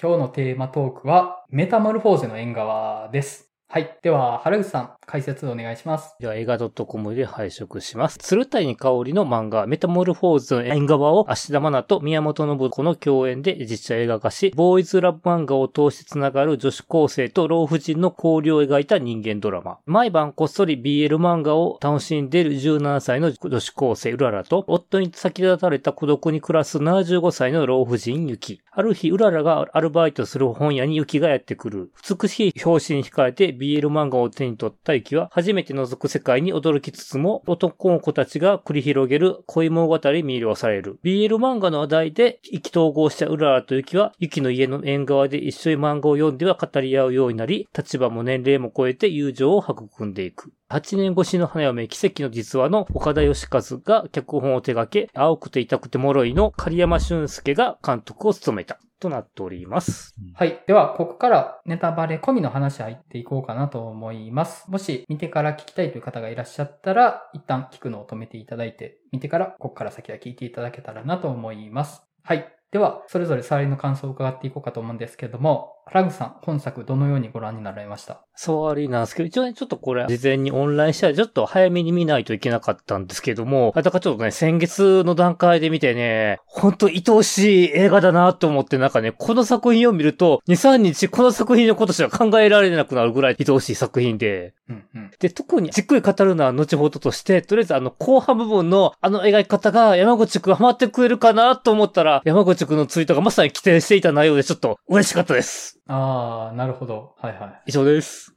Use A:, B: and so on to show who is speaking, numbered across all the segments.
A: 今日のテーマトークは、メタモルフォーゼの縁側です。はい。では、原口さん、解説お願いします。
B: では映画 .com で配色します。鶴谷香織の漫画、メタモルフォーズの縁側を芦田愛菜と宮本信子の共演で実写映画化し、ボーイズラブ漫画を通してつながる女子高生と老婦人の交流を描いた人間ドラマ。毎晩こっそり BL 漫画を楽しんでいる17歳の女子高生うららと、夫に先立たれた孤独に暮らす75歳の老婦人ゆき。ある日、うららがアルバイトする本屋にゆきがやってくる。美しい表紙に控えて BL 漫画を手に取った雪は、初めて覗く世界に驚きつつも、男の子たちが繰り広げる恋物語に魅了される。BL 漫画の話題で意気投合したうららと雪は、雪の家の縁側で一緒に漫画を読んでは語り合うようになり、立場も年齢も超えて友情を育んでいく。8年越しの花嫁奇跡の実話の岡田義和が脚本を手掛け、青くて痛くて脆いの狩山俊介が監督を務めた。となっております。
A: はい。では、ここからネタバレ込みの話入っていこうかなと思います。もし見てから聞きたいという方がいらっしゃったら、一旦聞くのを止めていただいて、見てから、ここから先は聞いていただけたらなと思います。はい。では、それぞれ触りの感想を伺っていこうかと思うんですけれども、原口さん、本作どのようにご覧になられました？
B: 触りなんですけど、一応ね、ちょっとこれ、事前にオンラインしたらちょっと早めに見ないといけなかったんですけども、だからちょっとね、先月の段階で見てね、ほんと愛おしい映画だなと思って、なんかね、この作品を見ると、2、3日この作品のことしか考えられなくなるぐらい愛おしい作品で、
A: うんうん。
B: で、特にじっくり語るのは後ほどとして、とりあえずあの後半部分のあの描き方が山口くんハマってくれるかなと思ったら、山口くんのツイートがまさに規定していた内容でちょっと嬉しかったです。
A: あー、なるほど。はいはい。
B: 以上です。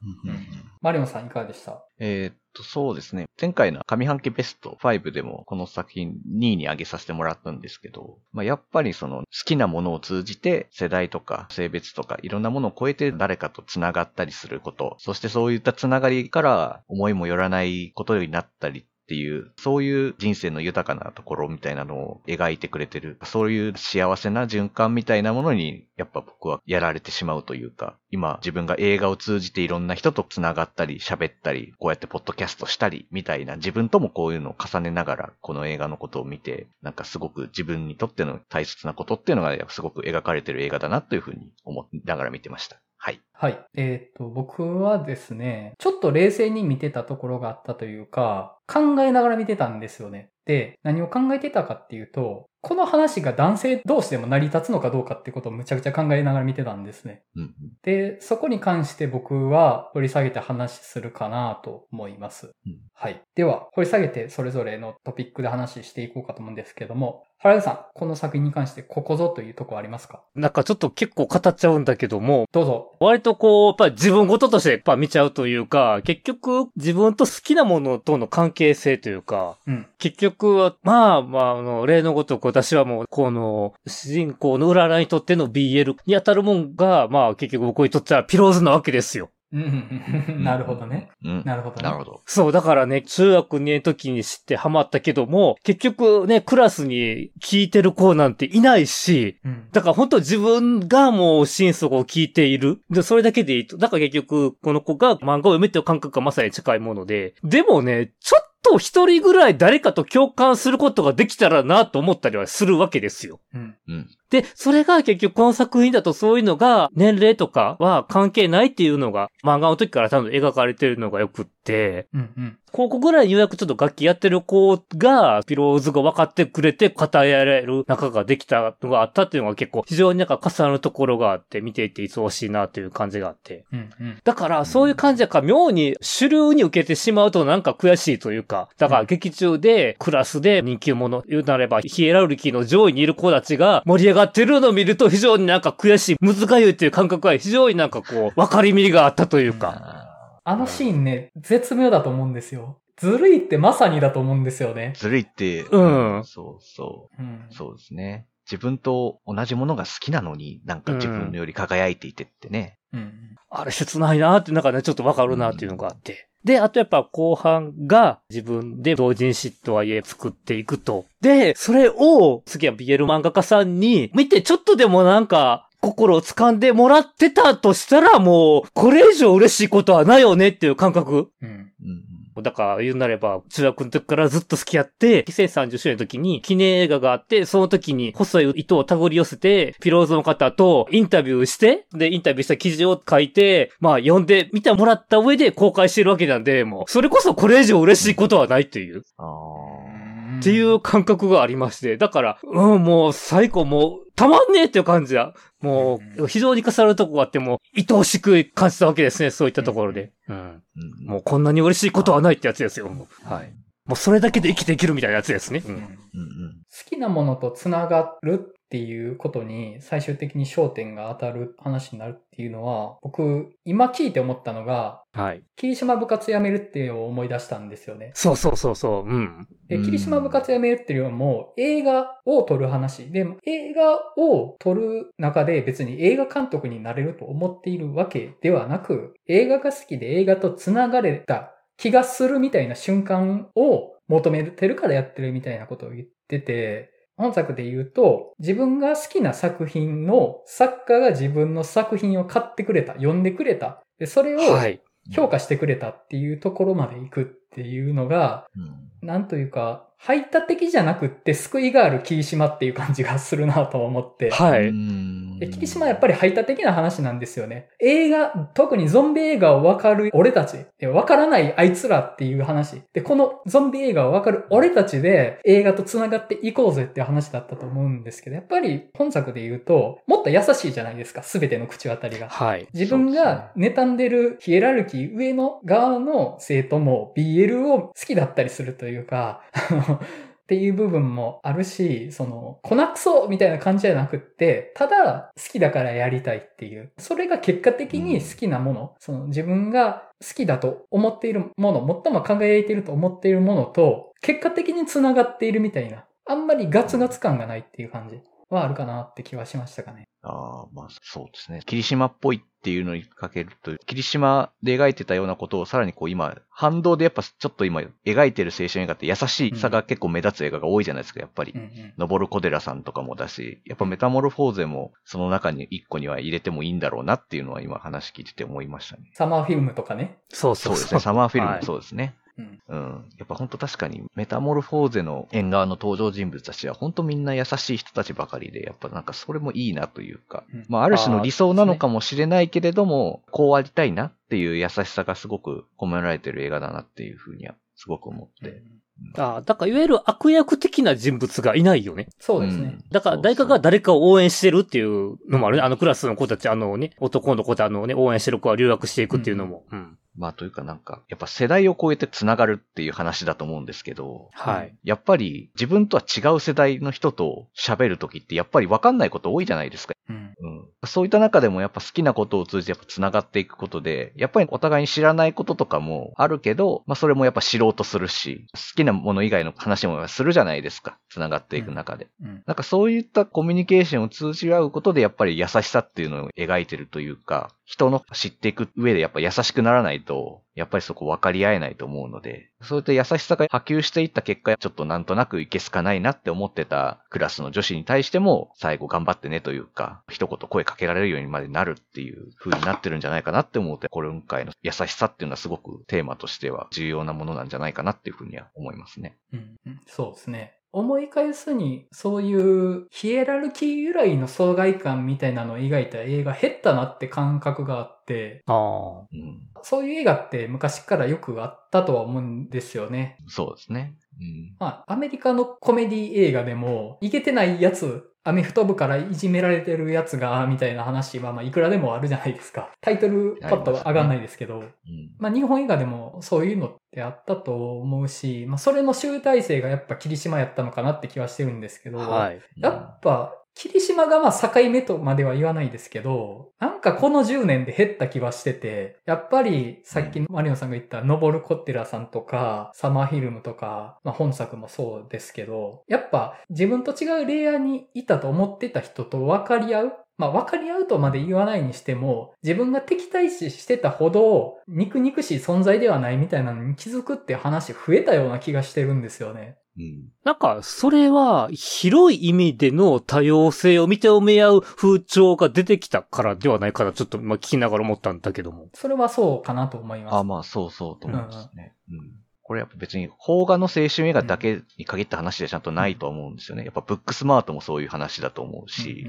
A: マリオンさんいかがでした？
C: えーっと、そうですね。前回の上半期ベスト5でもこの作品2位に上げさせてもらったんですけど、まあ、やっぱりその好きなものを通じて世代とか性別とかいろんなものを超えて誰かと繋がったりすること、そしてそういった繋がりから思いもよらないことになったりっていう、そういう人生の豊かなところみたいなのを描いてくれてる、そういう幸せな循環みたいなものに、やっぱ僕はやられてしまうというか、今自分が映画を通じていろんな人と繋がったり、喋ったり、こうやってポッドキャストしたり、みたいな自分ともこういうのを重ねながら、この映画のことを見て、なんかすごく自分にとっての大切なことっていうのが、すごく描かれてる映画だなというふうに思いながら見てました。はい。
A: はい。えっ、と、僕はですね、ちょっと冷静に見てたところがあったというか、考えながら見てたんですよね。で、何を考えてたかっていうと、この話が男性同士でも成り立つのかどうかってことをむちゃくちゃ考えながら見てたんですね。
C: うん
A: で、そこに関して僕は掘り下げて話するかなと思います。
C: うん
A: はい。では、掘り下げてそれぞれのトピックで話していこうかと思うんですけども、原田さん、この作品に関してここぞというとこありますか？
B: なんかちょっと結構語っちゃうんだけども、
A: どうぞ。
B: 割とこう、やっぱり自分ごととしてやっぱ見ちゃうというか、結局自分と好きなものとの関係性というか、
A: うん。
B: 結局は、まあまあ、あの、例のごとく私はもう、この、主人公のうららにとっての BL に当たるもんが、まあ結局僕にとってはピローズなわけですよ。
A: うん。なるほどね。
C: うん。
A: なるほどね。
C: なるほど。
B: そう、だからね、中学2年の時に知ってハマったけども、結局ね、クラスに聞いてる子なんていないし、
A: うん。
B: だから本当自分がもう心底を聞いている。で、それだけでいいと。だから結局、この子が漫画を読めっていう感覚がまさに近いもので。でもね、ちょっと一人ぐらい誰かと共感することができたらなと思ったりはするわけですよ。
A: うん。
C: うん。
B: で、それが結局この作品だとそういうのが年齢とかは関係ないっていうのが漫画の時から多分描かれてるのがよくって、
A: うん。うん。
B: 高校ぐらいにようやくちょっと楽器やってる子が、ピローズが分かってくれて語り合える仲ができたのがあったっていうのが結構非常になんか重なるところがあって、見ていて忙しいなという感じがあって。
A: うん。うん。
B: だから、そういう感じだから妙に主流に受けてしまうとなんか悔しいというか、だから劇中でクラスで人気者、言うなればヒエラルキーの上位にいる子たちが盛り上がってるのを見ると非常になんか悔しい、むずがゆいっていう感覚は非常になんかこう、分かりみがあったというか。
A: あのシーンね、絶妙だと思うんですよ。ずるいってまさにだと思うんですよね。
C: ずるいって、
B: うん
C: そうそう。
A: うん。
C: そうですね。自分と同じものが好きなのに、なんか自分のより輝いていてってね。
A: うん。
B: あれ切ないなって、なんかね、ちょっとわかるなっていうのがあって。で、あとやっぱ後半が自分で同人誌とはいえ作っていくと。で、それを次は BL 漫画家さんに見てちょっとでもなんか心を掴んでもらってたとしたらもうこれ以上嬉しいことはないよねっていう感覚。
A: うん。
B: だから言うなれば、中学の時からずっと好きやって、2030周年の時に記念映画があって、その時に細い糸を手繰り寄せて、ピローズの方とインタビューして、で、インタビューした記事を書いて、まあ読んで見てもらった上で公開してるわけなんで、もう、それこそこれ以上嬉しいことはないという。
C: ああ。
B: っていう感覚がありまして、だから、うん、もう最高、もう、たまんねえっていう感じだ。もう、非常に重なるとこがあっても、愛おしく感じたわけですね、そういったところで。うん。
C: うん
B: もうこんなに嬉しいことはないってやつですよ。
C: はい。
B: もうそれだけで生きていけるみたいなやつですね。うん。
A: うん
C: うんうん。
A: 好きなものとつながるっていうことに最終的に焦点が当たる話になるっていうのは、僕、今聞いて思ったのが、
B: はい。
A: 霧島部活やめるっていうのを思い出したんですよね。
B: そうそうそうそう。うん。
A: で、
C: うん
A: 霧島部活やめるっていうのも映画を撮る話。で、映画を撮る中で別に映画監督になれると思っているわけではなく、映画が好きで映画と繋がれた気がするみたいな瞬間を求めてるからやってるみたいなことを言ってて、本作で言うと、自分が好きな作品の作家が自分の作品を買ってくれた、読んでくれた。で、それを
B: はい。
A: 評価してくれたっていうところまで行くっていうのが、
C: うん
A: なんというか、排他的じゃなくって救いがある霧島っていう感じがするなと思って。
B: はい。
C: うん
A: で霧島はやっぱり排他的な話なんですよね。映画、特にゾンビ映画をわかる俺たち、でわからないあいつらっていう話。で、このゾンビ映画をわかる俺たちで映画と繋がっていこうぜっていう話だったと思うんですけど、やっぱり本作で言うと、もっと優しいじゃないですか、すべての口当たりが。
B: はい。
A: 自分が妬んでるヒエラルキー上の側の生徒も BL を好きだったりするというか、っていう部分もあるし、その、粉くそみたいな感じじゃなくって、ただ好きだからやりたいっていう。それが結果的に好きなもの、その自分が好きだと思っているもの、最も輝いていると思っているものと、結果的に繋がっているみたいな。あんまりガツガツ感がないっていう感じはあるかなって気はしましたかね。
C: ああ、まあそうですね。霧島っぽいっていうのにかけると、霧島で描いてたようなことをさらにこう今、反動でやっぱちょっと今描いてる青春映画って優しさが結構目立つ映画が多いじゃないですか、やっぱり
A: うん。うん。
C: 登る小寺さんとかもだし、やっぱメタモルフォーゼもその中に一個には入れてもいいんだろうなっていうのは今話聞いてて思いましたね。
A: サマーフィルムとかね。
B: そうそうう
C: そですね。サマーフィルム
B: はい
C: もそうですね。
A: うん。
C: うん。やっぱ本当確かにメタモルフォーゼの縁側の登場人物たちは本当みんな優しい人たちばかりで、やっぱなんかそれもいいなというか、
A: うん
C: まあある種の理想なのかもしれないけれども、こうありたいなっていう優しさがすごく込められてる映画だなっていうふうにはすごく思って。
B: ああ、だからいわゆる悪役的な人物がいないよね。
A: そうですね。
C: うん
B: だから誰かが誰かを応援してるっていうのもあるね。あのクラスの子たち、あのね、男の子たちあのね、応援してる子は留学していくっていうのも。うん。
C: まあというかなんか、やっぱ世代を超えて繋がるっていう話だと思うんですけど、
B: はい。
C: やっぱり自分とは違う世代の人と喋るときってやっぱり分かんないこと多いじゃないですか。
A: うん。
C: うん。そういった中でもやっぱ好きなことを通じてやっぱ繋がっていくことで、やっぱりお互いに知らないこととかもあるけど、まあそれもやっぱ知ろうとするし、好きなもの以外の話もするじゃないですか。繋がっていく中で。
A: うん。
C: なんかそういったコミュニケーションを通じ合うことでやっぱり優しさっていうのを描いてるというか、人の知っていく上でやっぱ優しくならないと、やっぱりそこ分かり合えないと思うので、そういった優しさが波及していった結果、ちょっとなんとなくいけすかないなって思ってたクラスの女子に対しても、最後頑張ってねというか、一言声かけられるようにまでなるっていう風になってるんじゃないかなって思って、これ今回の優しさっていうのはすごくテーマとしては重要なものなんじゃないかなっていう風には思いますね。
A: うんそうですね。思い返すに、そういうヒエラルキー由来の疎外感みたいなのを描いた映画減ったなって感覚があって、
B: ああ。
C: うん。
A: そういう映画って昔からよくあったとは思うんですよね。
C: そうですね。うん。
A: まあ、アメリカのコメディ映画でも、いけてないやつ、アメフト部からいじめられてるやつが、みたいな話は、まあ、いくらでもあるじゃないですか。タイトルパッと上がんないですけど。
C: うん。
A: まあ、日本映画でもそういうのってあったと思うし、まあ、それの集大成がやっぱ霧島やったのかなって気はしてるんですけど、
B: はい。
A: やっぱ、霧島がまあ境目とまでは言わないですけど、なんかこの10年で減った気はしてて、やっぱりさっきマリオさんが言った登るコッテラさんとか、サマーフィルムとか、まあ本作もそうですけど、やっぱ自分と違うレイヤーにいたと思ってた人と分かり合うまあ分かり合うとまで言わないにしても、自分が敵対視してたほど肉々しい存在ではないみたいなのに気づくって話増えたような気がしてるんですよね。
C: うん。
B: なんか、それは、広い意味での多様性を認め合う風潮が出てきたからではないかな、ちょっと、まあ、聞きながら思ったんだけども。
A: それはそうかなと思います。
C: あ、まあそうそうと思いますね。うん。これやっぱ別に邦画の青春映画だけに限った話でちゃんとないと思うんですよね。やっぱブックスマートもそういう話だと思うし、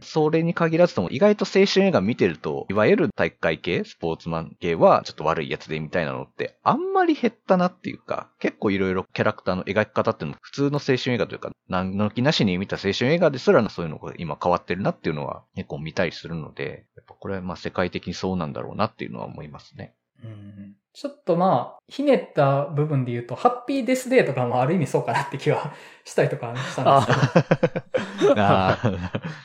C: それに限らずとも意外と青春映画見てると、いわゆる体育会系、スポーツマン系はちょっと悪いやつでみたいなのってあんまり減ったなっていうか、結構いろいろキャラクターの描き方っていうのも普通の青春映画というか、何の気なしに見た青春映画ですらそういうのが今変わってるなっていうのは結構見たりするので、やっぱこれはまあ世界的にそうなんだろうなっていうのは思いますね。
A: うんちょっとまあ、ひねった部分で言うと、ハッピーデスデーとかもある意味そうかなって気はしたりとかしたんですけど。
C: あ あ、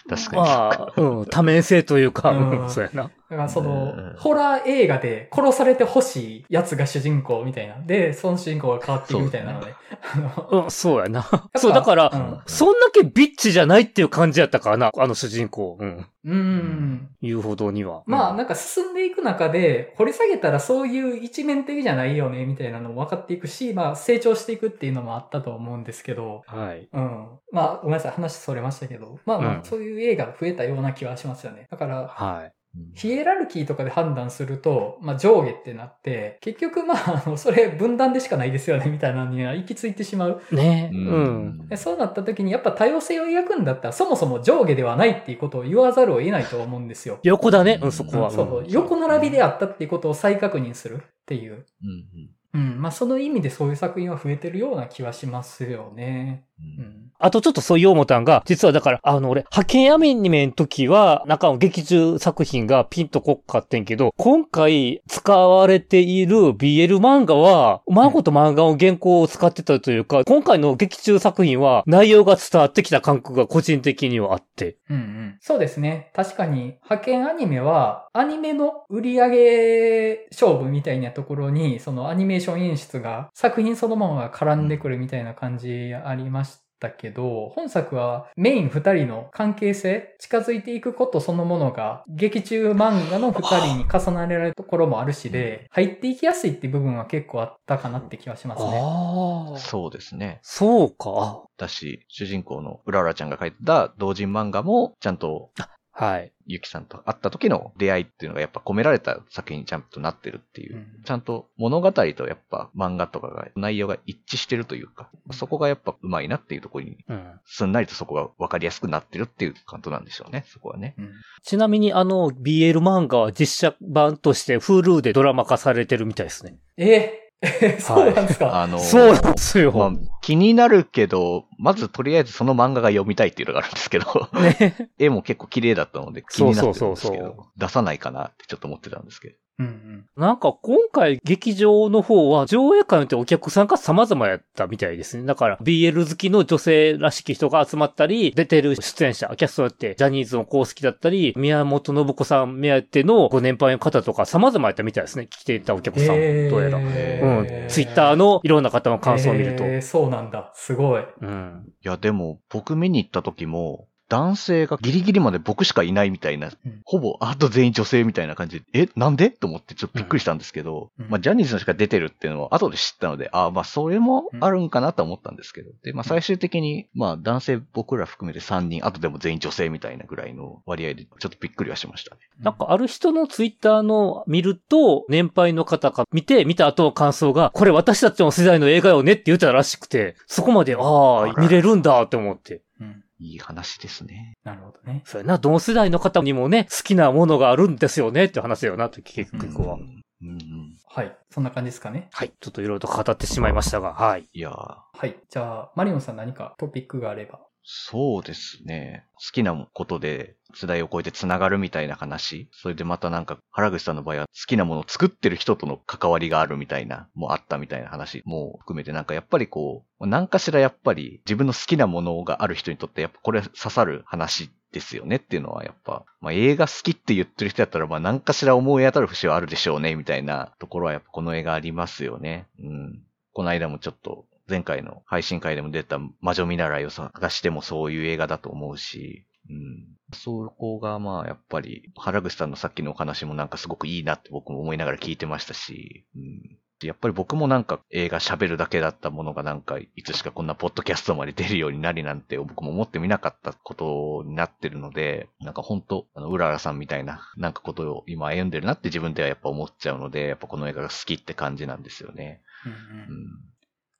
C: 確かに。
B: まあ、うん、多面性というか、
A: うん
B: うんそうやな。
A: だからその
C: うん、
A: ホラー映画で殺されてほしいやつが主人公みたいな。で、その主人公が変わっていくみたいなので。あの
B: うん、そうやな。そう、だから、
A: うん
B: そんだけビッチじゃないっていう感じやったからな、あの主人公。うん。
A: うん。
B: 言うほどには。
A: まあ、
B: うん
A: なんか進んでいく中で、掘り下げたらそういう一面的じゃないよね、みたいなのも分かっていくし、まあ、成長していくっていうのもあったと思うんですけど、
B: はい。
A: うん。まあ、ごめんなさい、話それましたけど、まあまあ、
B: うん
A: そういう映画が増えたような気はしますよね。だから、
B: はい。
A: ヒエラルキーとかで判断すると、まあ上下ってなって、結局まあ、あの、それ分断でしかないですよね、みたいなのには行き着いてしまう。
B: ね
C: う
B: うん。
A: でそうなった時にやっぱ多様性を描くんだったら、そもそも上下ではないっていうことを言わざるを得ないと思うんですよ。
B: 横だね、うん、そこは。
A: そう横並びであったっていうことを再確認するっていう。
C: うんうん
A: うん。まあその意味でそういう作品は増えてるような気はしますよね。
C: う
A: うんん。
B: あとちょっとそう言おう思ったんが、実はだから、あの俺、派遣アニメの時は、なんか劇中作品がピンとこっかってんけど、今回使われている BL 漫画は、うまいこと漫画を原稿を使ってたというか、今回の劇中作品は内容が伝わってきた感覚が個人的にはあって。
A: うんうん。そうですね。確かに、派遣アニメは、アニメの売り上げ勝負みたいなところに、そのアニメーション演出が、作品そのままが絡んでくるみたいな感じありましたけど、本作はメイン二人の関係性、近づいていくことそのものが、劇中漫画の二人に重なれられるところもあるしで、入っていきやすいって部分は結構あったかなって気はしますね。
B: ああ。
C: そうですね。
B: そうか。
C: だし、主人公のうららちゃんが書いてた同人漫画も、ちゃんと
B: はい。
C: ゆきさんと会った時の出会いっていうのがやっぱ込められた作品にちゃんとなってるっていう。
A: うん
C: ちゃんと物語とやっぱ漫画とかが内容が一致してるというか、そこがやっぱ上手いなっていうところに、
B: うん。
C: すんなりとそこが分かりやすくなってるっていう感じなんでしょうね、そこはね。
A: うん
B: ちなみにあの BL 漫画は実写版として Hulu でドラマ化されてるみたいですね。
A: え？ー、そうなんですか、
C: あのー
B: そうなんですよ。
C: まあ、気になるけど、まずとりあえずその漫画が読みたいっていうのがあるんですけど、
B: ね。
C: 絵も結構綺麗だったので気になってるんですけど、出さないかなってちょっと思ってたんですけど。
A: うんうん。
B: なんか今回劇場の方は上映会によってお客さんが様々やったみたいですね。だから BL 好きの女性らしき人が集まったり、出てる出演者、キャストだってジャニーズの公式だったり、宮本信子さん目当てのご年配の方とか様々やったみたいですね。来ていたお客さん、
A: えー
B: どうやら。うん。ツイッター
A: の
B: のいろんな方の感想を見ると。
A: えーそうなんだ。すごい。
B: うん。
C: いや、でも、僕見に行った時も、男性がギリギリまで僕しかいないみたいな、
A: うん。
C: ほぼあと全員女性みたいな感じで、え、なんで？と思ってちょっとびっくりしたんですけど、
A: うん。
C: まあ、ジャニーズの人が出てるっていうのを後で知ったので、ああ、まあ、それもあるんかなと思ったんですけど、で、まあ、最終的に、まあ、男性僕ら含めて3人、あとでも全員女性みたいなぐらいの割合で、ちょっとびっくりはしましたね。
B: なんかある人のツイッターの見ると、年配の方が見て、見た後の感想が、これ私たちの世代の映画よねって言ったらしくて、そこまで、ああ、見れるんだって思って。
A: うん。
C: いい話ですね。
A: なるほどね。
B: そうやな、同世代の方にもね、好きなものがあるんですよねって話だよな結局は。
C: うんうんうん。
A: はい。そんな感じですかね。
B: はい。ちょっといろいろと語ってしまいましたが、はい。
C: いやー
A: はい。じゃあ、マリオンさん何かトピックがあれば。
C: そうですね。好きなことで世代を超えて繋がるみたいな話。それでまたなんか原口さんの場合は好きなものを作ってる人との関わりがあるみたいな、もあったみたいな話も含めてなんかやっぱりこう、何かしらやっぱり自分の好きなものがある人にとってやっぱこれ刺さる話ですよねっていうのはやっぱ、まあ映画好きって言ってる人やったらまあ何かしら思い当たる節はあるでしょうねみたいなところはやっぱこの映画ありますよね。うん。この間もちょっと前回の配信会でも出た魔女見習いを探してもそういう映画だと思うし、うん。そこがまあやっぱり原口さんのさっきのお話もなんかすごくいいなって僕も思いながら聞いてましたし、うん。やっぱり僕もなんか映画喋るだけだったものがなんか、いつしかこんなポッドキャストまで出るようになりなんて僕も思ってみなかったことになってるので、なんか本当あの、うららさんみたいな、なんかことを今歩んでるなって自分ではやっぱ思っちゃうので、やっぱこの映画が好きって感じなんですよね。
A: うんうん
C: うん。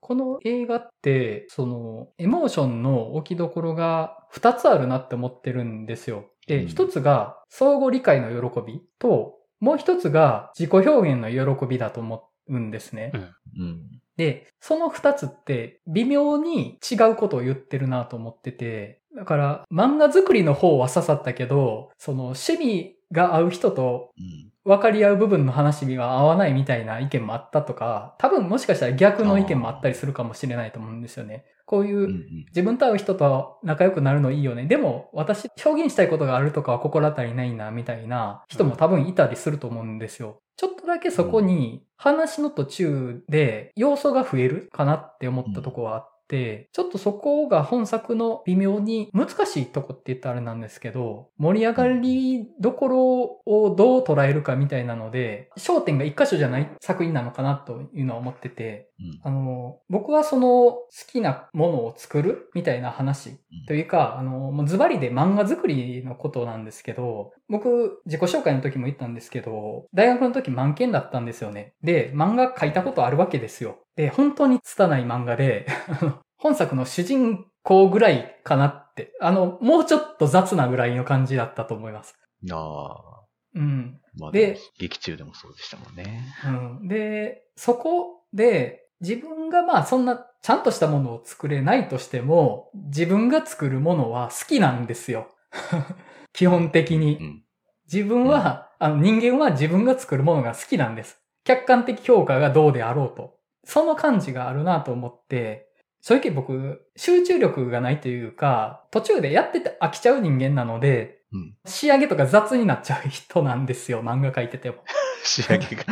A: この映画って、その、エモーションの置きどころが2つあるなって思ってるんですよ。で、
C: うん
A: 1つが相互理解の喜びと、もう1つが自己表現の喜びだと思うんですね。
B: うん
C: うん。
A: で、その2つって微妙に違うことを言ってるなと思ってて、だから漫画作りの方は刺さったけど、その趣味が合う人と
C: うん。
A: 分かり合う部分の話には合わないみたいな意見もあったとか、多分もしかしたら逆の意見もあったりするかもしれないと思うんですよね。こういう。自分と会う人と仲良くなるのいいよね。でも私表現したいことがあるとかは心当たりないな、みたいな人も多分いたりすると思うんですよ。ちょっとだけそこに話の途中で要素が増えるかなって思ったとこはあって、ちょっとそこが本作の微妙に難しいとこって言ったらあれなんですけど、盛り上がりどころをどう捉えるかみたいなので、焦点が一箇所じゃない作品なのかなというのは思ってて、あの、僕はその好きなものを作るみたいな話というか、あの、もうズバリで漫画作りのことなんですけど、僕自己紹介の時も言ったんですけど、大学の時満研だったんですよね。で、漫画書いたことあるわけですよ。で、本当に拙い漫画で、本作の主人公ぐらいかなって、あの、もうちょっと雑なぐらいの感じだったと思います。
C: ああ。
A: うん。
C: まあ
A: で
C: 劇中でもそうでしたもんね。
A: うん、で、そこで自分がまあそんなちゃんとしたものを作れないとしても、自分が作るものは好きなんですよ。基本的に。
C: うん。
A: 自分は、あの人間は自分が作るものが好きなんです。客観的評価がどうであろうと。その感じがあるなと思って、正直僕、集中力がないというか、途中でやってて飽きちゃう人間なので、
C: うん。
A: 仕上げとか雑になっちゃう人なんですよ、漫画描いてても。
C: 仕上げが。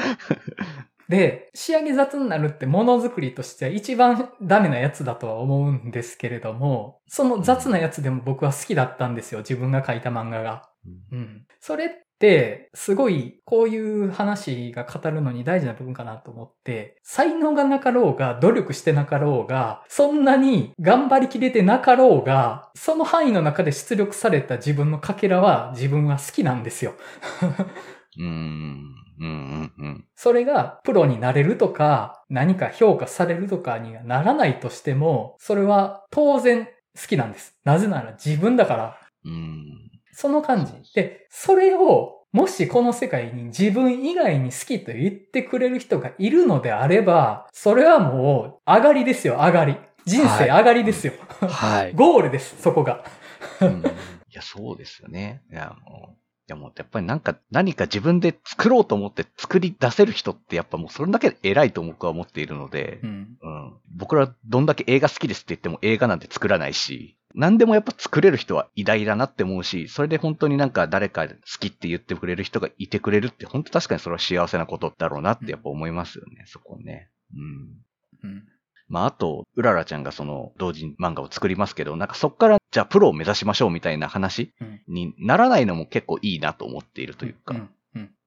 A: で、仕上げ雑になるってものづくりとしては一番ダメなやつだとは思うんですけれども、その雑なやつでも僕は好きだったんですよ。自分が書いた漫画が。うん。それって、すごい、こういう話が語るのに大事な部分かなと思って、才能がなかろうが、努力してなかろうが、そんなに頑張りきれてなかろうが、その範囲の中で出力された自分のかけらは自分は好きなんですよ。
C: うん。うん。うん。うん。
A: それがプロになれるとか、何か評価されるとかにはならないとしても、それは当然好きなんです。なぜなら自分だから。
C: うん。
A: その感じ。で、それを、もしこの世界に自分以外に好きと言ってくれる人がいるのであれば、それはもう上がりですよ、上がり。人生上がりですよ。
B: はい。
A: ゴールです、そこが。
C: うんいや、そうですよね。いや、もう、いやもうやっぱりなんか、何か自分で作ろうと思って作り出せる人ってやっぱもうそれだけで偉いと僕は思っているので、
A: うん。
C: うん。僕らどんだけ映画好きですって言っても映画なんて作らないし、何でもやっぱ作れる人は偉大だなって思うし、それで本当になんか誰か好きって言ってくれる人がいてくれるって本当確かにそれは幸せなことだろうなってやっぱ思いますよね、そこね。うん。
A: うん。
C: まあ、あと、うららちゃんがその同人漫画を作りますけど、なんかそっから、じゃあプロを目指しましょうみたいな話
A: うん。
C: にならないのも結構いいなと思っているというか、
A: うん。うん。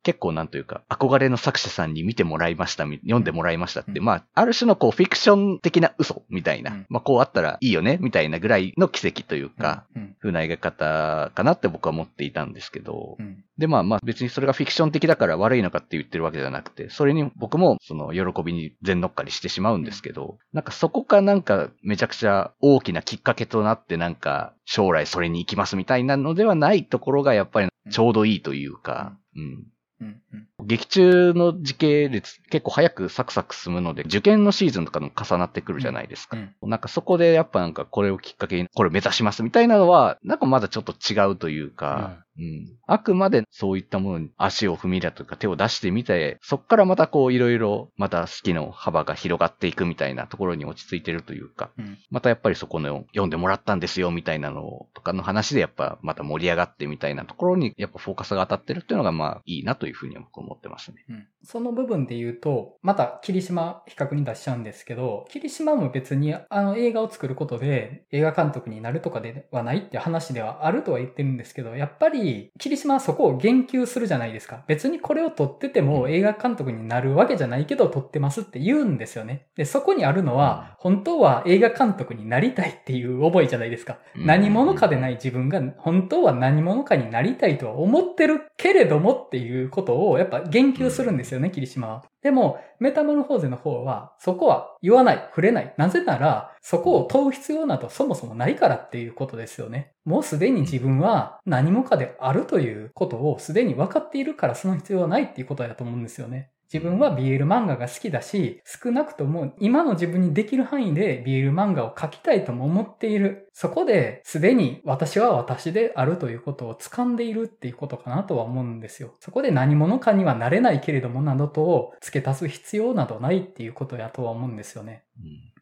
C: 結構なんというか、憧れの作者さんに見てもらいました、み読んでもらいましたって、
A: うん。
C: まあ、ある種のこう、フィクション的な嘘みたいな、
A: うん。
C: まあ、こうあったらいいよね、みたいなぐらいの奇跡というか、
A: うん。
C: 風な描き方かなって僕は思っていたんですけど、
A: うん。
C: で、まあまあ別にそれがフィクション的だから悪いのかって言ってるわけじゃなくて、それに僕もその喜びに全乗っかりしてしまうんですけど、なんかそこがなんかめちゃくちゃ大きなきっかけとなってなんか将来それに行きますみたいなのではないところがやっぱりちょうどいいというか、うん。
A: うん。うん。
C: 劇中の時系列結構早くサクサク進むので、受験のシーズンとかも重なってくるじゃないですか。
A: うん。
C: なんかそこでやっぱなんかこれをきっかけにこれ目指しますみたいなのは、なんかまだちょっと違うというか、うん。あくまでそういったものに足を踏み入れたとか手を出してみて、そっからまたこういろいろまた好きの幅が広がっていくみたいなところに落ち着いてるというか、
A: うん。
C: またやっぱりそこの読んでもらったんですよみたいなのとかの話でやっぱまた盛り上がってみたいなところにやっぱフォーカスが当たってるっていうのがまあいいなというふうには僕は思ってますね。
A: うんその部分で言うと、また霧島比較に出しちゃうんですけど、霧島も別にあの映画を作ることで映画監督になるとかではないって話ではあるとは言ってるんですけど、やっぱりり、霧島はそこを言及するじゃないですか。別にこれを撮ってても映画監督になるわけじゃないけど撮ってますって言うんですよね。で、そこにあるのは、本当は映画監督になりたいっていう覚えじゃないですか。
C: うん
A: 何者かでない自分が本当は何者かになりたいとは思ってるけれどもっていうことをやっぱ言及するんですよね、霧島は。でも、メタモルフォーゼの方は、そこは言わない、触れない。なぜなら、そこを問う必要などそもそもないからっていうことですよね。もうすでに自分は何もかであるということをすでに分かっているからその必要はないっていうことだと思うんですよね。自分は BL 漫画が好きだし、少なくとも今の自分にできる範囲で BL 漫画を描きたいとも思っている。そこですでに私は私であるということを掴んでいるっていうことかなとは思うんですよ。そこで何者かにはなれないけれどもなどと付け足す必要などないっていうことやとは思うんですよね。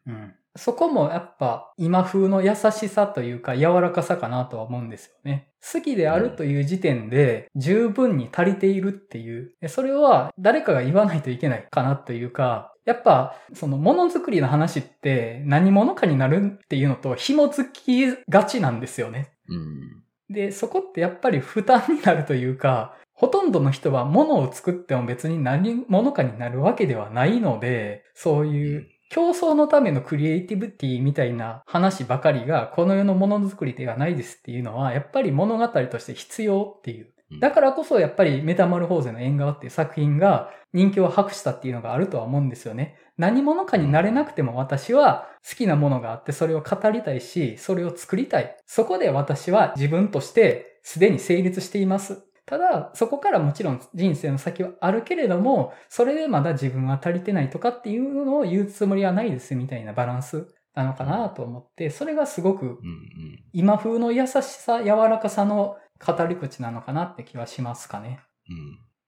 C: うん
A: うん。そこもやっぱ今風の優しさというか柔らかさかなとは思うんですよね。好きであるという時点で十分に足りているっていう。でそれは誰かが言わないといけないかなというか、やっぱそのものづくりの話って何者かになるっていうのと紐づきがちなんですよね。
C: うん。
A: で、そこってやっぱり負担になるというか、ほとんどの人は物を作っても別に何者かになるわけではないので、そういう競争のためのクリエイティビティみたいな話ばかりがこの世のものづくりではないですっていうのは、やっぱり物語として必要っていう。だからこそやっぱりメタモルフォーゼの縁側っていう作品が人気を博したっていうのがあるとは思うんですよね。何者かになれなくても私は好きなものがあってそれを語りたいし、それを作りたい。そこで私は自分としてすでに成立しています。ただ、そこからもちろん人生の先はあるけれども、それでまだ自分は足りてないとかっていうのを言うつもりはないですみたいなバランスなのかなと思って、それがすごく
C: うんうん。
A: 今風の優しさ、柔らかさの語り口なのかなって気はしますかね。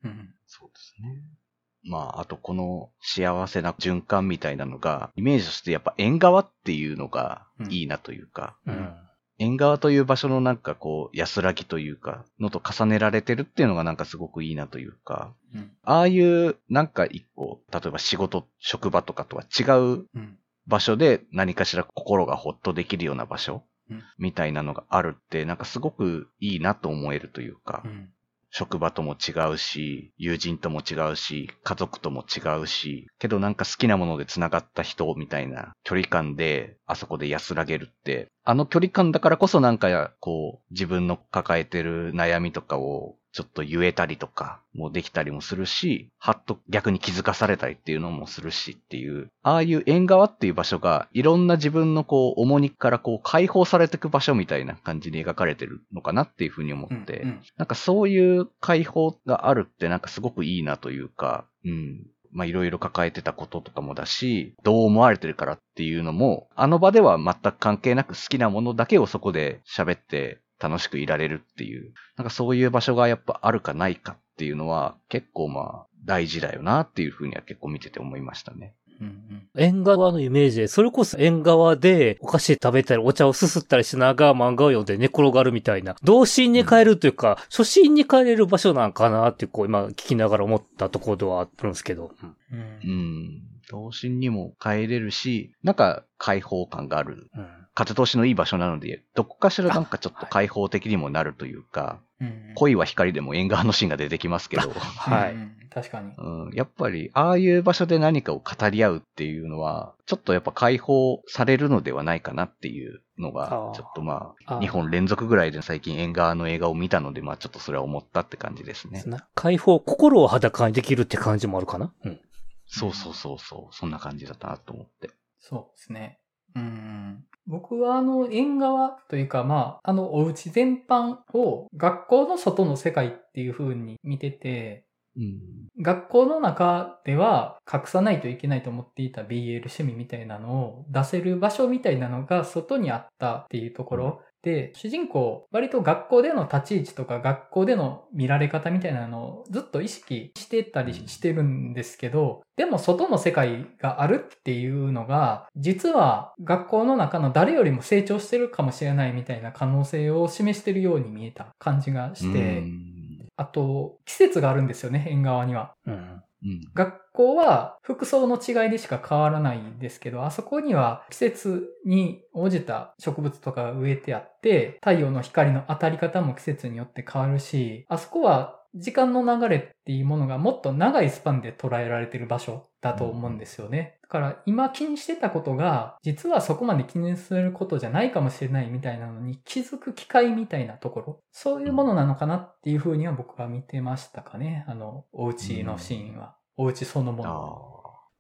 C: うん。
A: うん。
C: そうですね。まあ、あとこの幸せな循環みたいなのが、イメージとしてやっぱ縁側っていうのがいいなというか、
B: うん。
C: 縁側という場所のなんかこう、安らぎというか、のと重ねられてるっていうのがなんかすごくいいなというか、
A: うん。
C: ああいうなんか一個、例えば仕事、職場とかとは違う
A: うん。
C: 場所で何かしら心がほっとできるような場所
A: うん
C: みたいなのがあるって、なんかすごくいいなと思えるというか、
A: うん。
C: 職場とも違うし、友人とも違うし、家族とも違うし、けどなんか好きなもので繋がった人みたいな距離感で、あそこで安らげるって、あの距離感だからこそなんかこう、自分の抱えてる悩みとかをちょっと言えたりとかもできたりもするし、はっと逆に気づかされたりっていうのもするしっていう、ああいう縁側っていう場所がいろんな自分のこう、重荷からこう解放されていく場所みたいな感じで描かれてるのかなっていうふうに思って、
A: うん
C: なんかそういう解放があるってなんかすごくいいなというか、うん。まあいろいろ抱えてたこととかもだし、どう思われてるからっていうのも、あの場では全く関係なく好きなものだけをそこで喋って楽しくいられるっていう、なんかそういう場所がやっぱあるかないかっていうのは結構まあ大事だよなっていうふうには結構見てて思いましたね。
A: うん。うん。
B: 縁側のイメージで、それこそ縁側でお菓子食べたりお茶をすすったりしながら漫画を読んで寝転がるみたいな、童心に帰るというか、初心に帰れる場所なんかなってこう今聞きながら思ったところではあるんですけど。うん
A: うん
C: うん。童心にも帰れるし、なんか解放感がある
B: うん
C: 風通しのいい場所なので、どこかしらなんかちょっと開放的にもなるというか、
A: うん。
C: 恋は光でも縁側のシーンが出てきますけど、
B: はい
A: 確かに。
C: うん、やっぱり、ああいう場所で何かを語り合うっていうのは、ちょっとやっぱ解放されるのではないかなっていうのがちょっとまあ、
B: あー
C: 2本連続ぐらいで最近縁側の映画を見たので、まあちょっとそれは思ったって感じですね。
B: な解放、心を裸にできるって感じもあるかな？うん。
C: そうそうそうそう、そんな感じだったなと思って。
A: そうですね。うん。僕はあの縁側というかまあ、あのお家全般を学校の外の世界っていう風に見てて、
C: うん。
A: 学校の中では隠さないといけないと思っていた BL 趣味みたいなのを出せる場所みたいなのが外にあったっていうところで、主人公、割と学校での立ち位置とか学校での見られ方みたいなのをずっと意識してたりしてるんですけど、でも外の世界があるっていうのが、実は学校の中の誰よりも成長してるかもしれないみたいな可能性を示してるように見えた感じがして、
C: うん
A: あと、季節があるんですよね、縁側には。
B: うん。
A: 学校は服装の違いでしか変わらないんですけど、あそこには季節に応じた植物とかが植えてあって、太陽の光の当たり方も季節によって変わるし、あそこは時間の流れっていうものがもっと長いスパンで捉えられてる場所だと思うんですよね。だから今気にしてたことが、実はそこまで気にすることじゃないかもしれないみたいなのに気づく機会みたいなところ、そういうものなのかなっていうふうには僕は見てましたかね。あの、お家のシーンは。お家そのも
C: あ
A: の。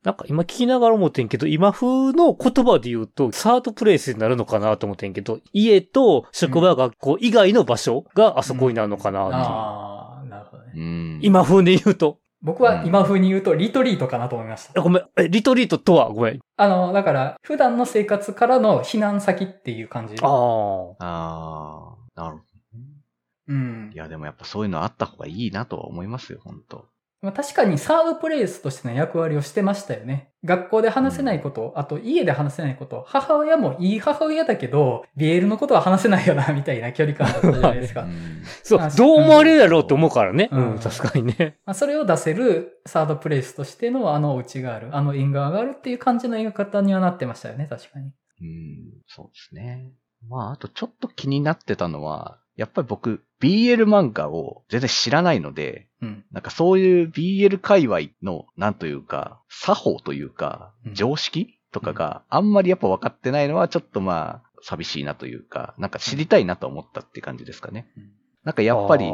B: なんか今聞きながら思ってんけど、今風の言葉で言うと、サードプレイスになるのかなと思ってんけど、家と職場、学校以外の場所があそこになるのかなっていう。
A: ああ、なるほどね。
C: うん。
B: 今風で言うと。
A: 僕は今風に言うとリトリートかなと思いました。
B: あごめん、え、リトリートとはごめん。
A: あの、だから、普段の生活からの避難先っていう感じ。
B: ああ。
C: ああ、なるほど。
A: うん
C: い。や、でもやっぱそういうのあった方がいいなとは思いますよ、本当
A: まあ確かにサードプレイスとしての役割をしてましたよね。学校で話せないこと、あと家で話せないこと、母親もいい母親だけど、BL のことは話せないよな、みたいな距離感だったじゃないですか。
C: うん
B: そう
A: あ、
B: どう思われるやろうと思うからね。
A: う
B: うんん、確かにね。
A: まあそれを出せるサードプレイスとしてのあのお家がある、あの縁側があるっていう感じの描き方にはなってましたよね、確かに。
C: うん、そうですね。まあ、あとちょっと気になってたのは、やっぱり僕、BL 漫画を全然知らないので、
A: うん。
C: なんかそういう BL 界隈の、なんというか、作法というか
A: う、ん。
C: 常識とかがあんまりやっぱ分かってないのはちょっとまあ、寂しいなというか、なんか知りたいなと思ったって感じですかね。なんかやっぱり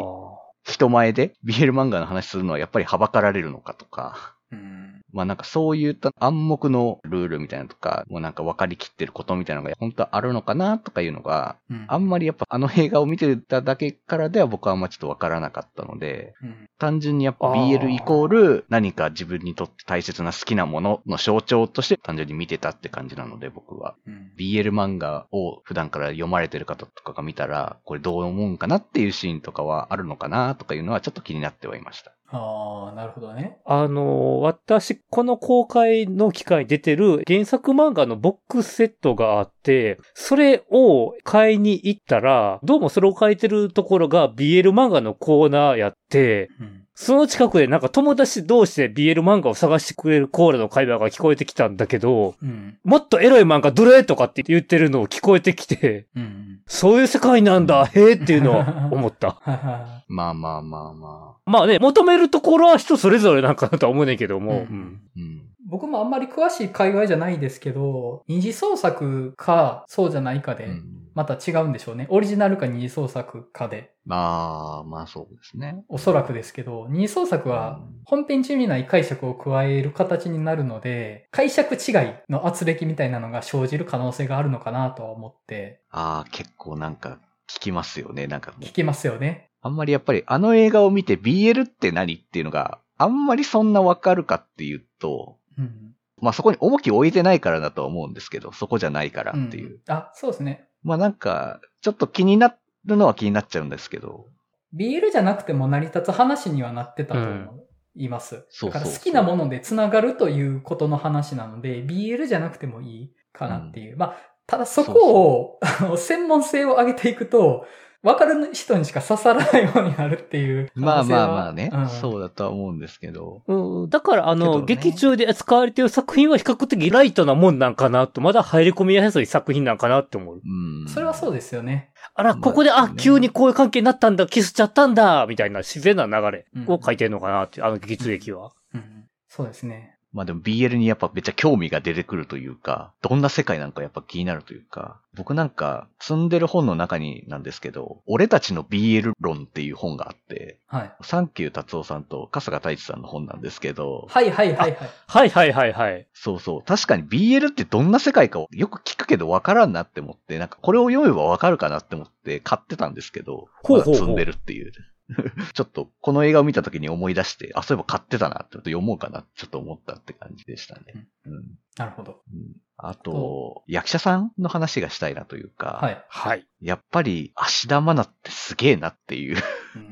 C: 人前で BL 漫画の話するのはやっぱりはばかられるのかとか、
A: うん。
C: まあなんかそういった暗黙のルールみたいなのとか、もうなんか分かりきってることみたいなのが本当はあるのかなとかいうのが、
A: うん
C: あんまりやっぱあの映画を見てただけからでは僕はあんまちょっと分からなかったので、
A: うん
C: 単純にやっぱ BL イコール何か自分にとって大切な好きなものの象徴として単純に見てたって感じなので僕は。
A: うん。
C: BL 漫画を普段から読まれてる方とかが見たら、これどう思うんかなっていうシーンとかはあるのかなとかいうのはちょっと気になってはいました。
A: ああ、なるほどね。
B: あの、私、この公開の機会に出てる原作漫画のボックスセットがあって、それを買いに行ったら、どうもそれを書いてるところが BL 漫画のコーナーやって、
A: うん。
B: その近くでなんか友達同士で BL 漫画を探してくれるコーラの会話が聞こえてきたんだけど、
A: うん。
B: もっとエロい漫画どれとかって言ってるのを聞こえてきて、
A: うん。
B: そういう世界なんだ、へえっていうのは 思った。
C: まあまあまあまあ。
B: まあね、求めるところは人それぞれなんかなとは思うねんけども、
A: うん
B: うん
C: うん。
A: 僕もあんまり詳しい界隈じゃないですけど、二次創作か、そうじゃないかで、
C: うん
A: また違うんでしょうね。オリジナルか二次創作かで。
C: まあ、まあそうですね。
A: おそらくですけど、二次創作は
C: うん
A: 本編中にない解釈を加える形になるので、解釈違いの圧力みたいなのが生じる可能性があるのかなとは思って、
C: ああ、結構なんか聞きますよね。なんか
A: 聞きますよね。
C: あんまりやっぱりあの映画を見て BL って何っていうのがあんまりそんなわかるかっていうと、
A: うん。
C: まあそこに重きを置いてないからだとは思うんですけど、そこじゃないからっていう。
A: んあ、そうですね。
C: まあなんか、ちょっと気になるのは気になっちゃうんですけど、
A: BL じゃなくても成り立つ話にはなってたと思います。
C: そうそうそう
A: だから好きなもので繋がるということの話なので、BL じゃなくてもいいかなっていう。まあ、ただそこを、あの、専門性を上げていくと、分かる人にしか刺さらないものになるっていう可
C: まあ。まあまあね、
A: うん
C: そうだとは思うんですけど、
B: うん、だから、あの、
C: ね
B: 劇中で使われている作品は比較的ライトなもんなんかなと、まだ入り込みやすい作品なんかなって思う。
C: うん。
A: それはそうですよね。
B: あら、
C: まあ
B: ここで、あ、
C: ね
B: 急にこういう関係になったんだ、キスしちゃったんだ、みたいな自然な流れを書いてるのかなって、あの劇中劇は。
A: うん。そうですね。
C: まあでも BL にやっぱめっちゃ興味が出てくるというか、どんな世界なんかやっぱ気になるというか、僕なんか積んでる本の中になんですけど、俺たちの BL 論っていう本があって、
A: はい。
C: サンキュー達夫さんと春日太一さんの本なんですけど、
A: はいはいはいはい。
B: はいはいはいはい。
C: そうそう。確かに BL ってどんな世界かをよく聞くけどわからんなって思って、なんかこれを読めばわかるかなって思って買ってたんですけど、
B: ほうほうほう
C: まだ積んでるっていう。ちょっとこの映画を見た時に思い出して、あ、そういえば買ってたなって読もうかなってちょっと思ったって感じでしたね。うん。
A: なるほど。
C: うんあと、役者さんの話がしたいなというか、
A: はい。
B: はい。
C: やっぱり芦田愛菜ってすげえなっていう。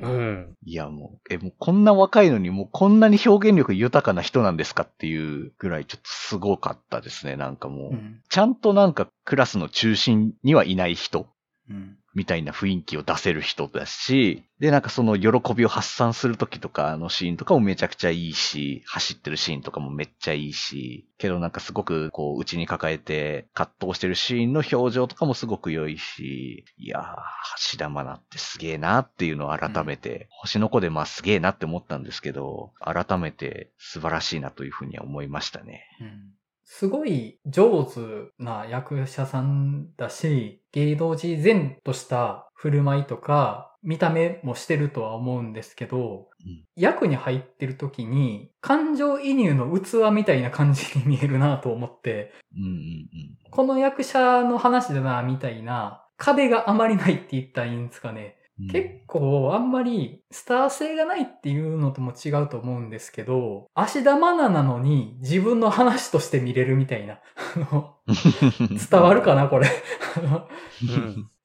A: う
B: うんん。
C: いやもう、え、もうこんな若いのにもうこんなに表現力豊かな人なんですかっていうぐらいちょっとすごかったですね。なんかもう、
A: うん。
C: ちゃんとなんかクラスの中心にはいない人。
A: うん。
C: みたいな雰囲気を出せる人だし、で、なんかその喜びを発散するときとかのシーンとかもめちゃくちゃいいし、走ってるシーンとかもめっちゃいいし、けどなんかすごくこう、内に抱えて葛藤してるシーンの表情とかもすごく良いし、いやー、橋田愛菜ってすげえなっていうのを改めて、星の子でまあすげえなって思ったんですけど、改めて素晴らしいなというふうには思いましたね。
A: うんすごい上手な役者さんだし、芸能人前とした振る舞いとか、見た目もしてるとは思うんですけど、
C: うん
A: 役に入ってる時に、感情移入の器みたいな感じに見えるなと思って、
C: うんうん
A: この役者の話だな、みたいな、壁があまりないって言ったらいいんですかね。
C: うん。
A: 結構あんまりスター性がないっていうのとも違うと思うんですけど、芦田愛菜なのに自分の話として見れるみたいな。あの 伝わるかなこれ。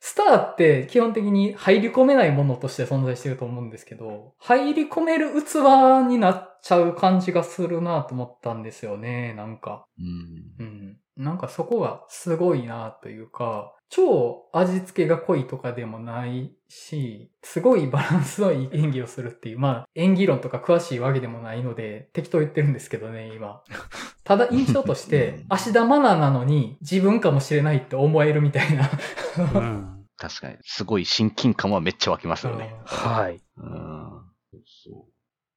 A: スターって基本的に入り込めないものとして存在してると思うんですけど、入り込める器になっちゃう感じがするなと思ったんですよね、なんか。
C: うん
A: うん。なんかそこがすごいなというか、超味付けが濃いとかでもないし、すごいバランスのいい演技をするっていう、まあ演技論とか詳しいわけでもないので、適当言ってるんですけどね、今。ただ印象として、芦田愛菜なのに自分かもしれないって思えるみたいな。
B: うん
C: 確かに、すごい親近感はめっちゃ湧きますよね。
B: はい。
C: うん。そうそ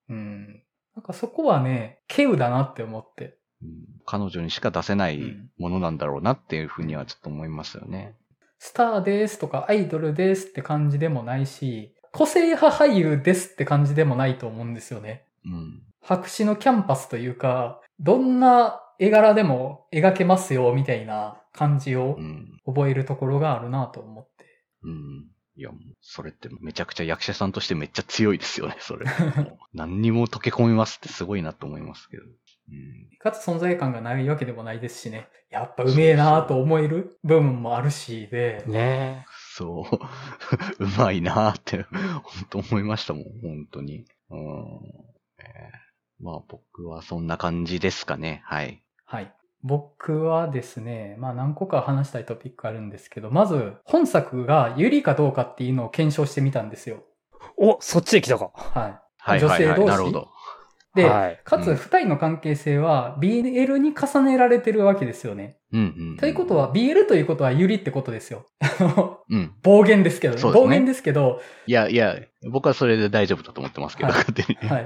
A: うん。なんかそこはね、稀有だなって思って。
C: ううん彼女にしか出せないものなんだろうなっていうふうにはちょっと思いますよね。
A: スターですとかアイドルですって感じでもないし、個性派俳優ですって感じでもないと思うんですよね。
C: うん。
A: 白紙のキャンパスというか、どんな絵柄でも描けますよみたいな感じを
C: うん。
A: 覚えるところがあるなと思って。
C: うん。いや、もう、それってめちゃくちゃ役者さんとしてめっちゃ強いですよね、それ。何にも溶け込みますってすごいなと思いますけど。うん。
A: かつ存在感がないわけでもないですしね。やっぱうめえなと思える部分もあるしで。
B: ね
C: そう。うまいなーって、本当思いましたもん、本当に。うん。えーまあ僕はそんな感じですかね。はい。
A: はい。僕はですね、まあ何個か話したいトピックあるんですけど、まず本作が有利かどうかっていうのを検証してみたんですよ。
B: お、そっちで来たか。
A: はい。
C: はいはいはい。
A: 女性同士？
C: なるほど。
A: で、
B: はい。
A: かつ
C: うん
A: 二人の関係性は BL に重ねられてるわけですよね。
C: うんうん、うん。
A: ということは、BL ということは有利ってことですよ。
C: うん。
A: 暴言ですけどね。
C: ね
A: 暴言ですけど、
C: いやいや、僕はそれで大丈夫だと思ってますけど、
A: はい
C: 勝手に。
A: はい。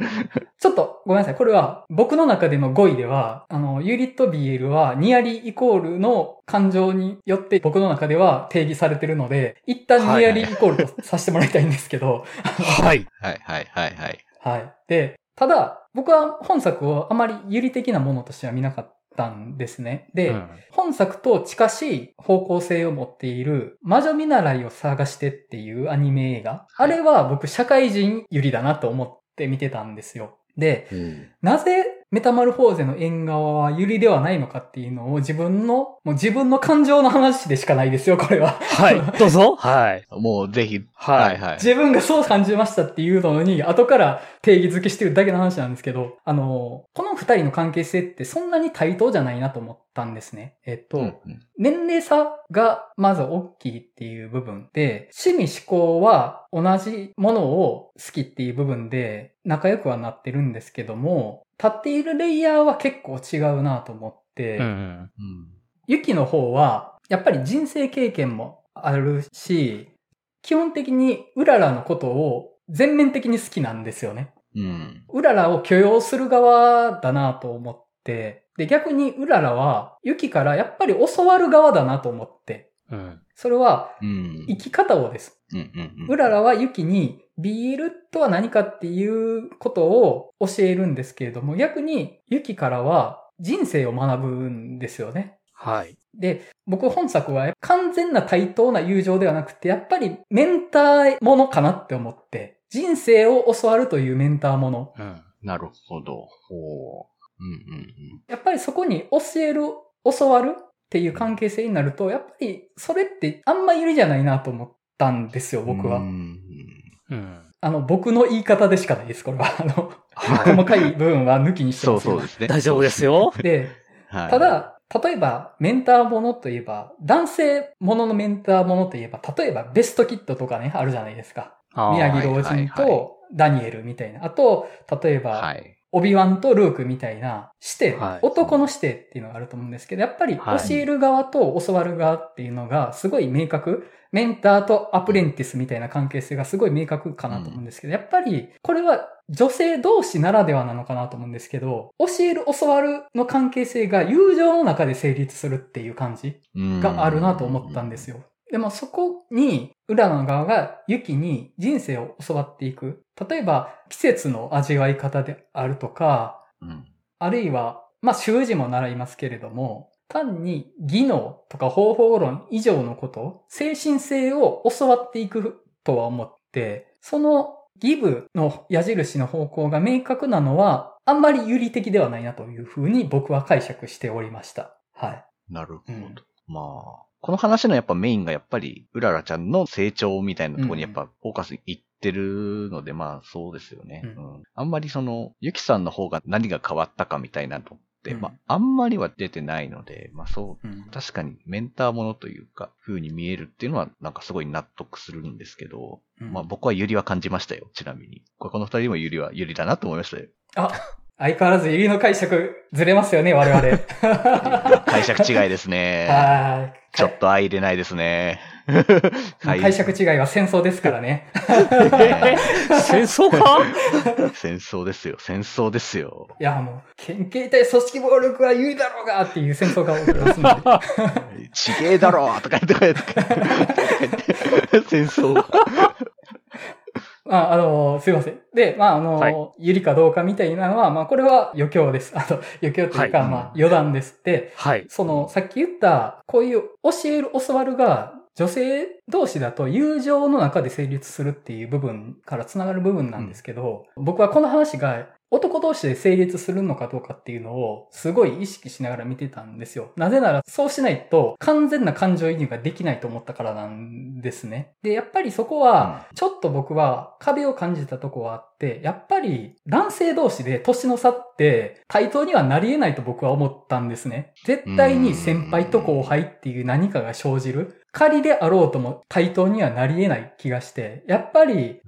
A: ちょっとごめんなさい。これは僕の中での語彙では、あの、ユリと BL はニアリイコールの感情によって僕の中では定義されてるので、一旦ニアリイコールとさせてもらいたいんですけど、
B: はい。
C: はいはいはいはい。
A: はい。で、ただ、僕は本作をあまり有利的なものとしては見なかったんですね。で、
B: うん
A: 本作と近しい方向性を持っている魔女見習いを探してっていうアニメ映画。あれは僕社会人有利だなと思って見てたんですよ。で、
C: うん。
A: なぜメタマルフォーゼの縁側はユリではないのかっていうのを自分の、もう自分の感情の話でしかないですよ、これは。
B: はい。どうぞ。はい。
C: もうぜひ、
B: は
C: はいいはい。
A: 自分がそう感じましたっていうのに、後から定義づけしてるだけの話なんですけど、あの、この二人の関係性ってそんなに対等じゃないなと思ったんですね。えっと、
C: うんうん
A: 年齢差がまず大きいっていう部分で、趣味思考は同じものを好きっていう部分で仲良くはなってるんですけども、立っているレイヤーは結構違うなと思って、
B: うん
A: の方は、やっぱり人生経験もあるし、基本的にうららのことを全面的に好きなんですよね。
C: うん。
A: うららを許容する側だなと思って、で、逆にうららは、ユキからやっぱり教わる側だなと思って、
B: うん。
A: それは
C: うん。
A: 生き方をです。
C: うんうんうん
A: うららはユキに BL とは何かっていうことを教えるんですけれども、逆にユキからは人生を学ぶんですよね。
B: はい。
A: で、僕本作は完全な対等な友情ではなくて、やっぱりメンターものかなって思って、人生を教わるというメンターもの。
B: うん。
C: なるほど。ほう。うんうん
A: やっぱりそこに教える、教わるっていう関係性になると、やっぱりそれってあんま有利じゃないなと思ったんですよ、
C: うん。
A: 僕は。
C: うん
B: うん。
A: あの、僕の言い方でしかないです、これは。あの、
B: はい
A: 細かい部分は抜きにして
C: そ
A: ますけど
C: うそうですね。
B: 大丈夫ですよ。
A: で、
C: はい。
A: ただ、例えば、メンターものといえば、男性もののメンターものといえば、例えばベストキットとかね、あるじゃないですか。宮城老人とダニエルみたいな。あと、例えば、
C: はい。
A: オビワンとルークみたいな視点、
B: はい
A: 男の視点っていうのがあると思うんですけど、やっぱり
B: はい
A: 教える側と教わる側っていうのがすごい明確。メンターとアプレンティスみたいな関係性がすごい明確かなと思うんですけど、やっぱりこれは女性同士ならではなのかなと思うんですけど、教える教わるの関係性が友情の中で成立するっていう感じがあるなと思ったんですよ。でもそこに、裏の側がユキに人生を教わっていく。例えば、季節の味わい方であるとか、
C: うん。
A: あるいは、まあ、習字も習いますけれども、単に技能とか方法論以上のこと、精神性を教わっていくとは思って、そのギブの矢印の方向が明確なのは、あんまり有利的ではないなというふうに僕は解釈しておりました。はい。
C: なるほど。
A: うん
C: まあ、この話のやっぱメインがやっぱり、うららちゃんの成長みたいなところにやっぱフォーカスいってるので、まあそうですよね、
A: う
C: うん。あんまりその、ゆきさんの方が何が変わったかみたいなのって、
A: うん。
C: まああんまりは出てないので、まあそう、
A: うん。
C: 確かにメンターものというか、風に見えるっていうのはなんかすごい納得するんですけど、
A: うん。
C: まあ僕はゆりは感じましたよ、ちなみに。この二人もゆりはゆりだなと思いましたよ。
A: あ、相変わらずユリの解釈ずれますよね、我々。
C: 解釈違いですね。
A: はい。
C: ちょっと相入れないですね。
A: 解釈違いは戦争ですからね。
C: ね
B: 戦争か？
C: 戦争ですよ。戦争ですよ。
A: いや、もう、県警対組織暴力は有利だろうがっていう戦争が起きますので。
C: ちげえだろとか言って、とか言って、戦争。
A: まあ、あの、すいません。で、まあ、あの、
B: はい
A: 有利かどうかみたいなのは、まあ、これは余興です。あの、余興というか、
B: はい
A: まあ、余談ですって、
B: はい。
A: その、さっき言った、こういう教える、教わるが、女性同士だと友情の中で成立するっていう部分から繋がる部分なんですけど、僕はこの話が男同士で成立するのかどうかっていうのをすごい意識しながら見てたんですよ。なぜならそうしないと完全な感情移入ができないと思ったからなんですね。で、やっぱりそこはちょっと僕は壁を感じたとこはあって、やっぱり男性同士で年の差って対等にはなり得ないと僕は思ったんですね。絶対に先輩と後輩っていう何かが生じる。仮であろうとも対等にはなり得ない気がして、やっぱり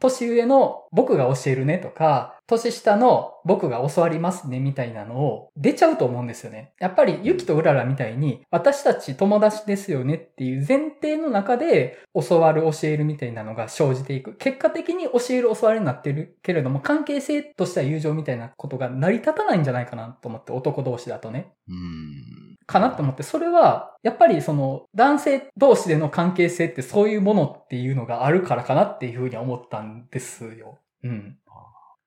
A: 年上の僕が教えるねとか、年下の僕が教わりますねみたいなのを出ちゃうと思うんですよね。やっぱりユキとウララみたいに私たち友達ですよねっていう前提の中で教わる教えるみたいなのが生じていく。結果的に教える教わりになってるけれども関係性としては友情みたいなことが成り立たないんじゃないかなと思って男同士だとね。
C: うん。
A: かなと思って、それは、やっぱりその、男性同士での関係性ってそういうものっていうのがあるからかなっていうふうには思ったんですよ。うん。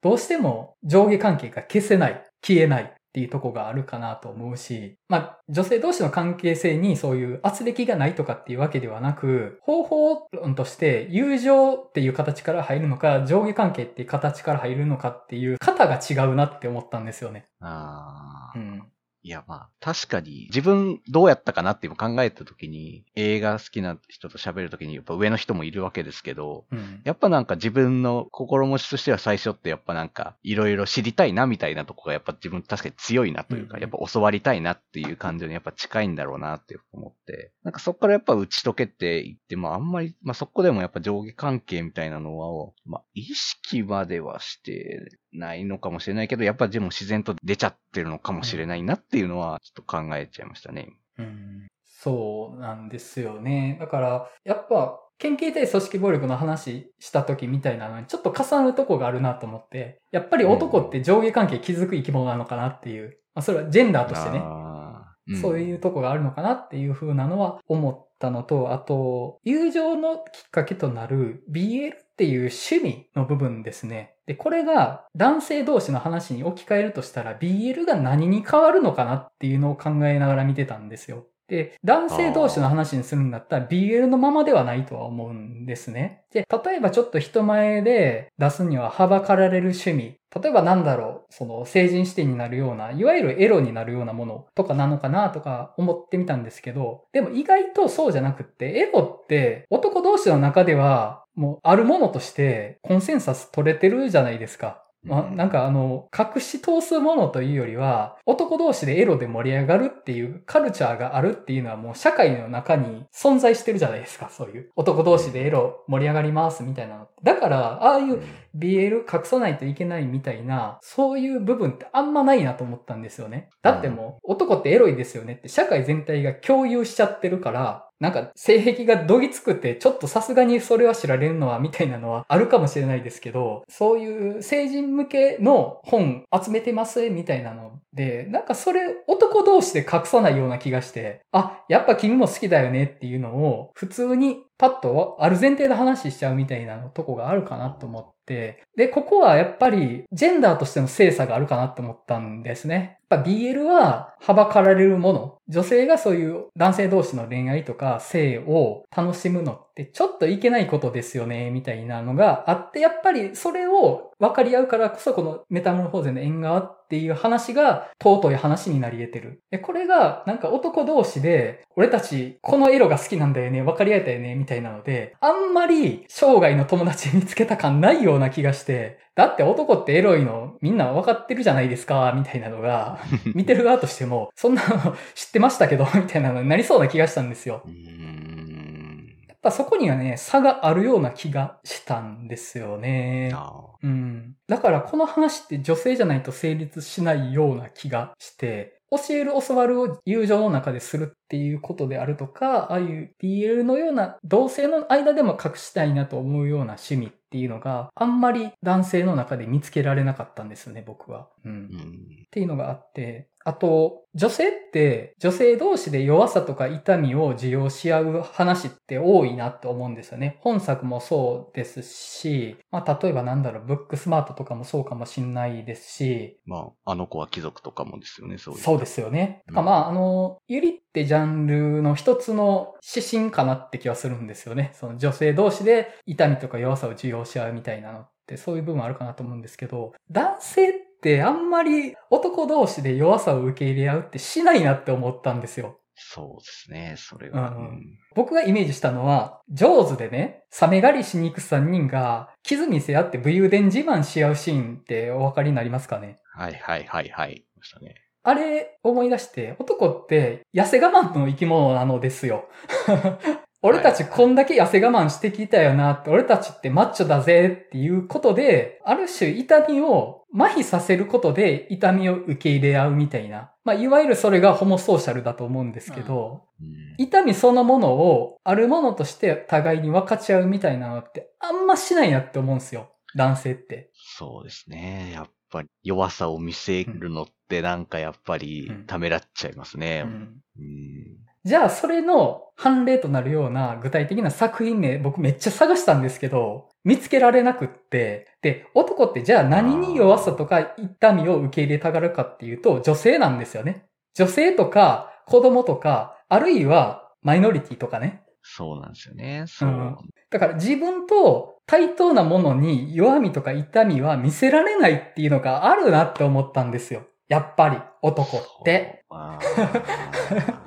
A: どうしても上下関係が消せない、消えないっていうとこがあるかなと思うし、まあ、女性同士の関係性にそういう圧力がないとかっていうわけではなく、方法論として友情っていう形から入るのか、上下関係っていう形から入るのかっていう型が違うなって思ったんですよね。
C: ああ。
A: うん。
C: いや、まあ、確かに、自分どうやったかなって今考えたときに、映画好きな人と喋るときに、やっぱ上の人もいるわけですけど、
A: うん。
C: やっぱなんか自分の心持ちとしては最初ってやっぱなんか、いろいろ知りたいなみたいなとこがやっぱ自分確かに強いなというか、
A: うん
C: やっぱ教わりたいなっていう感情にやっぱ近いんだろうなって思って、なんかそこからやっぱ打ち解けていって、まああんまり、まあそこでもやっぱ上下関係みたいなのは、まあ意識まではしてないのかもしれないけど、やっぱでも自然と出ちゃってるのかもしれないなっていうのはちょっと考えちゃいましたね。
A: うん。そうなんですよね。だから、やっぱ、県警対組織暴力の話した時みたいなのにちょっと重なるとこがあるなと思って、やっぱり男って上下関係築く生き物なのかなっていう、まあそれはジェンダーとしてね、そういうとこがあるのかなっていう風なのは思ったのと、あと、友情のきっかけとなる BL っていう趣味の部分ですね。で、これが男性同士の話に置き換えるとしたら BL が何に変わるのかなっていうのを考えながら見てたんですよ。で、男性同士の話にするんだったら BL のままではないとは思うんですね。で、例えばちょっと人前で出すにははばかられる趣味。例えばなんだろう、その成人視点になるような、いわゆるエロになるようなものとかなのかなとか思ってみたんですけど、でも意外とそうじゃなくって、エロって男同士の中ではもうあるものとしてコンセンサス取れてるじゃないですか。まあ、なんかあの、隠し通すものというよりは、男同士でエロで盛り上がるっていうカルチャーがあるっていうのはもう社会の中に存在してるじゃないですか、そういう。男同士でエロ盛り上がりますみたいなの。だから、ああいう BL 隠さないといけないみたいな、そういう部分ってあんまないなと思ったんですよね。だってもう、男ってエロいですよねって社会全体が共有しちゃってるから、なんか性癖がどぎつくて、ちょっとさすがにそれは知られるのはみたいなのはあるかもしれないですけど、そういう成人向けの本集めてますみたいなので、なんかそれ男同士で隠さないような気がして、あ、やっぱ君も好きだよねっていうのを普通にパッとある前提で話しちゃうみたいなとこがあるかなと思って、で、ここはやっぱりジェンダーとしての精査があるかなと思ったんですね。やっぱ BL ははばかられるもの。女性がそういう男性同士の恋愛とか性を楽しむのってちょっといけないことですよね、みたいなのがあって、やっぱりそれを分かり合うからこそこのメタモルフォーゼの縁側っていう話が尊い話になり得てる。で、これがなんか男同士で、俺たちこの色が好きなんだよね、分かり合えたよね、みたいなので、あんまり生涯の友達見つけた感ないような気がして、だって男ってエロいのみんな分かってるじゃないですか、みたいなのが、見てる側としても、そんなの知ってましたけど、みたいなのになりそうな気がしたんですよ。ぱそこにはね、差があるような気がしたんですよね。うん。だからこの話って女性じゃないと成立しないような気がして、教える教わるを友情の中でするっていうことであるとか、ああいう DL のような同性の間でも隠したいなと思うような趣味っていうのがあんまり男性の中で見つけられなかったんですよね、僕は。うん。うん、っていうのがあって、あと、女性って女性同士で弱さとか痛みを受容し合う話って多いなって思うんですよね。本作もそうですし、まあ例えばなんだろう、ブックスマートとかもそうかもしんないですし。
C: まあ、あの子は貴族とかもですよね、そういう。
A: そうですよね。うん、まあ、あの、ゆりってジャンルの一つの指針かなって気はするんですよね。その女性同士で痛みとか弱さを受容し合うみたいなのってそういう部分あるかなと思うんですけど、男性ってってあんまり男同士で弱さを受け入れ合うってしないなって思ったんですよ。
C: そうですね、それは。
A: うん、僕がイメージしたのは、上手でね、サメ狩りしに行く3人が、傷見せ合って武勇伝自慢し合うシーンってお分かりになりますかね？
C: はいはいはいはい。ましたね。
A: あれ思い出して、男って痩せ我慢の生き物なのですよ。俺たちこんだけ痩せ我慢してきたよなって、俺たちってマッチョだぜっていうことで、ある種痛みを麻痺させることで痛みを受け入れ合うみたいな。まあ、いわゆるそれがホモソーシャルだと思うんですけど、うん、痛みそのものをあるものとして互いに分かち合うみたいなのってあんましないなって思うんですよ。男性って。
C: そうですね。やっぱり弱さを見せるのってなんかやっぱりためらっちゃいますね。うん、うん
A: じゃあ、それの判例となるような具体的な作品名、僕めっちゃ探したんですけど、見つけられなくって、で、男ってじゃあ何に弱さとか痛みを受け入れたがるかっていうと、女性なんですよね。女性とか子供とか、あるいはマイノリティとかね。
C: そうなんですよね。そう。うん、
A: だから自分と対等なものに弱みとか痛みは見せられないっていうのがあるなって思ったんですよ。やっぱり、男って。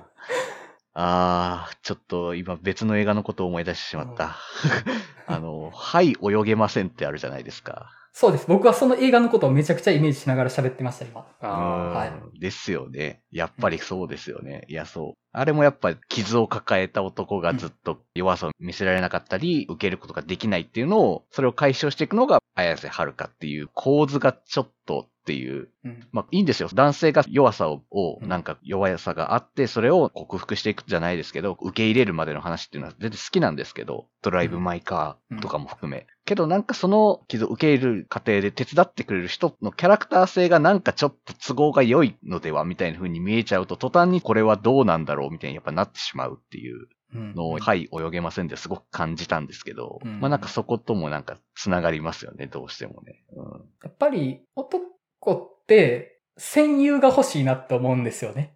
C: ああ、ちょっと今別の映画のことを思い出してしまった。あの、はい、泳げませんってあるじゃないですか。
A: そうです。僕はその映画のことをめちゃくちゃイメージしながら喋ってました、今。
C: あはい。ですよね。やっぱりそうですよね。いや、そう。あれもやっぱり傷を抱えた男がずっと弱さを見せられなかったり、受けることができないっていうのを、それを解消していくのが綾瀬はるかっていう構図がちょっとっていう、うん、まあいいんですよ。男性が弱さを、なんか弱さがあって、それを克服していくじゃないですけど、受け入れるまでの話っていうのは全然好きなんですけど、ドライブ・マイ・カーとかも含め。けどなんかその傷を受け入れる過程で手伝ってくれる人のキャラクター性がなんかちょっと都合が良いのではみたいな風に見えちゃうと、途端にこれはどうなんだろうみたいにやっぱなってしまうっていう。のを、うん、はい、泳げませんですごく感じたんですけど、うん、まあなんかそこともなんか繋がりますよね、どうしてもね。
A: うん、やっぱり男って、戦友が欲しいなって思うんですよね。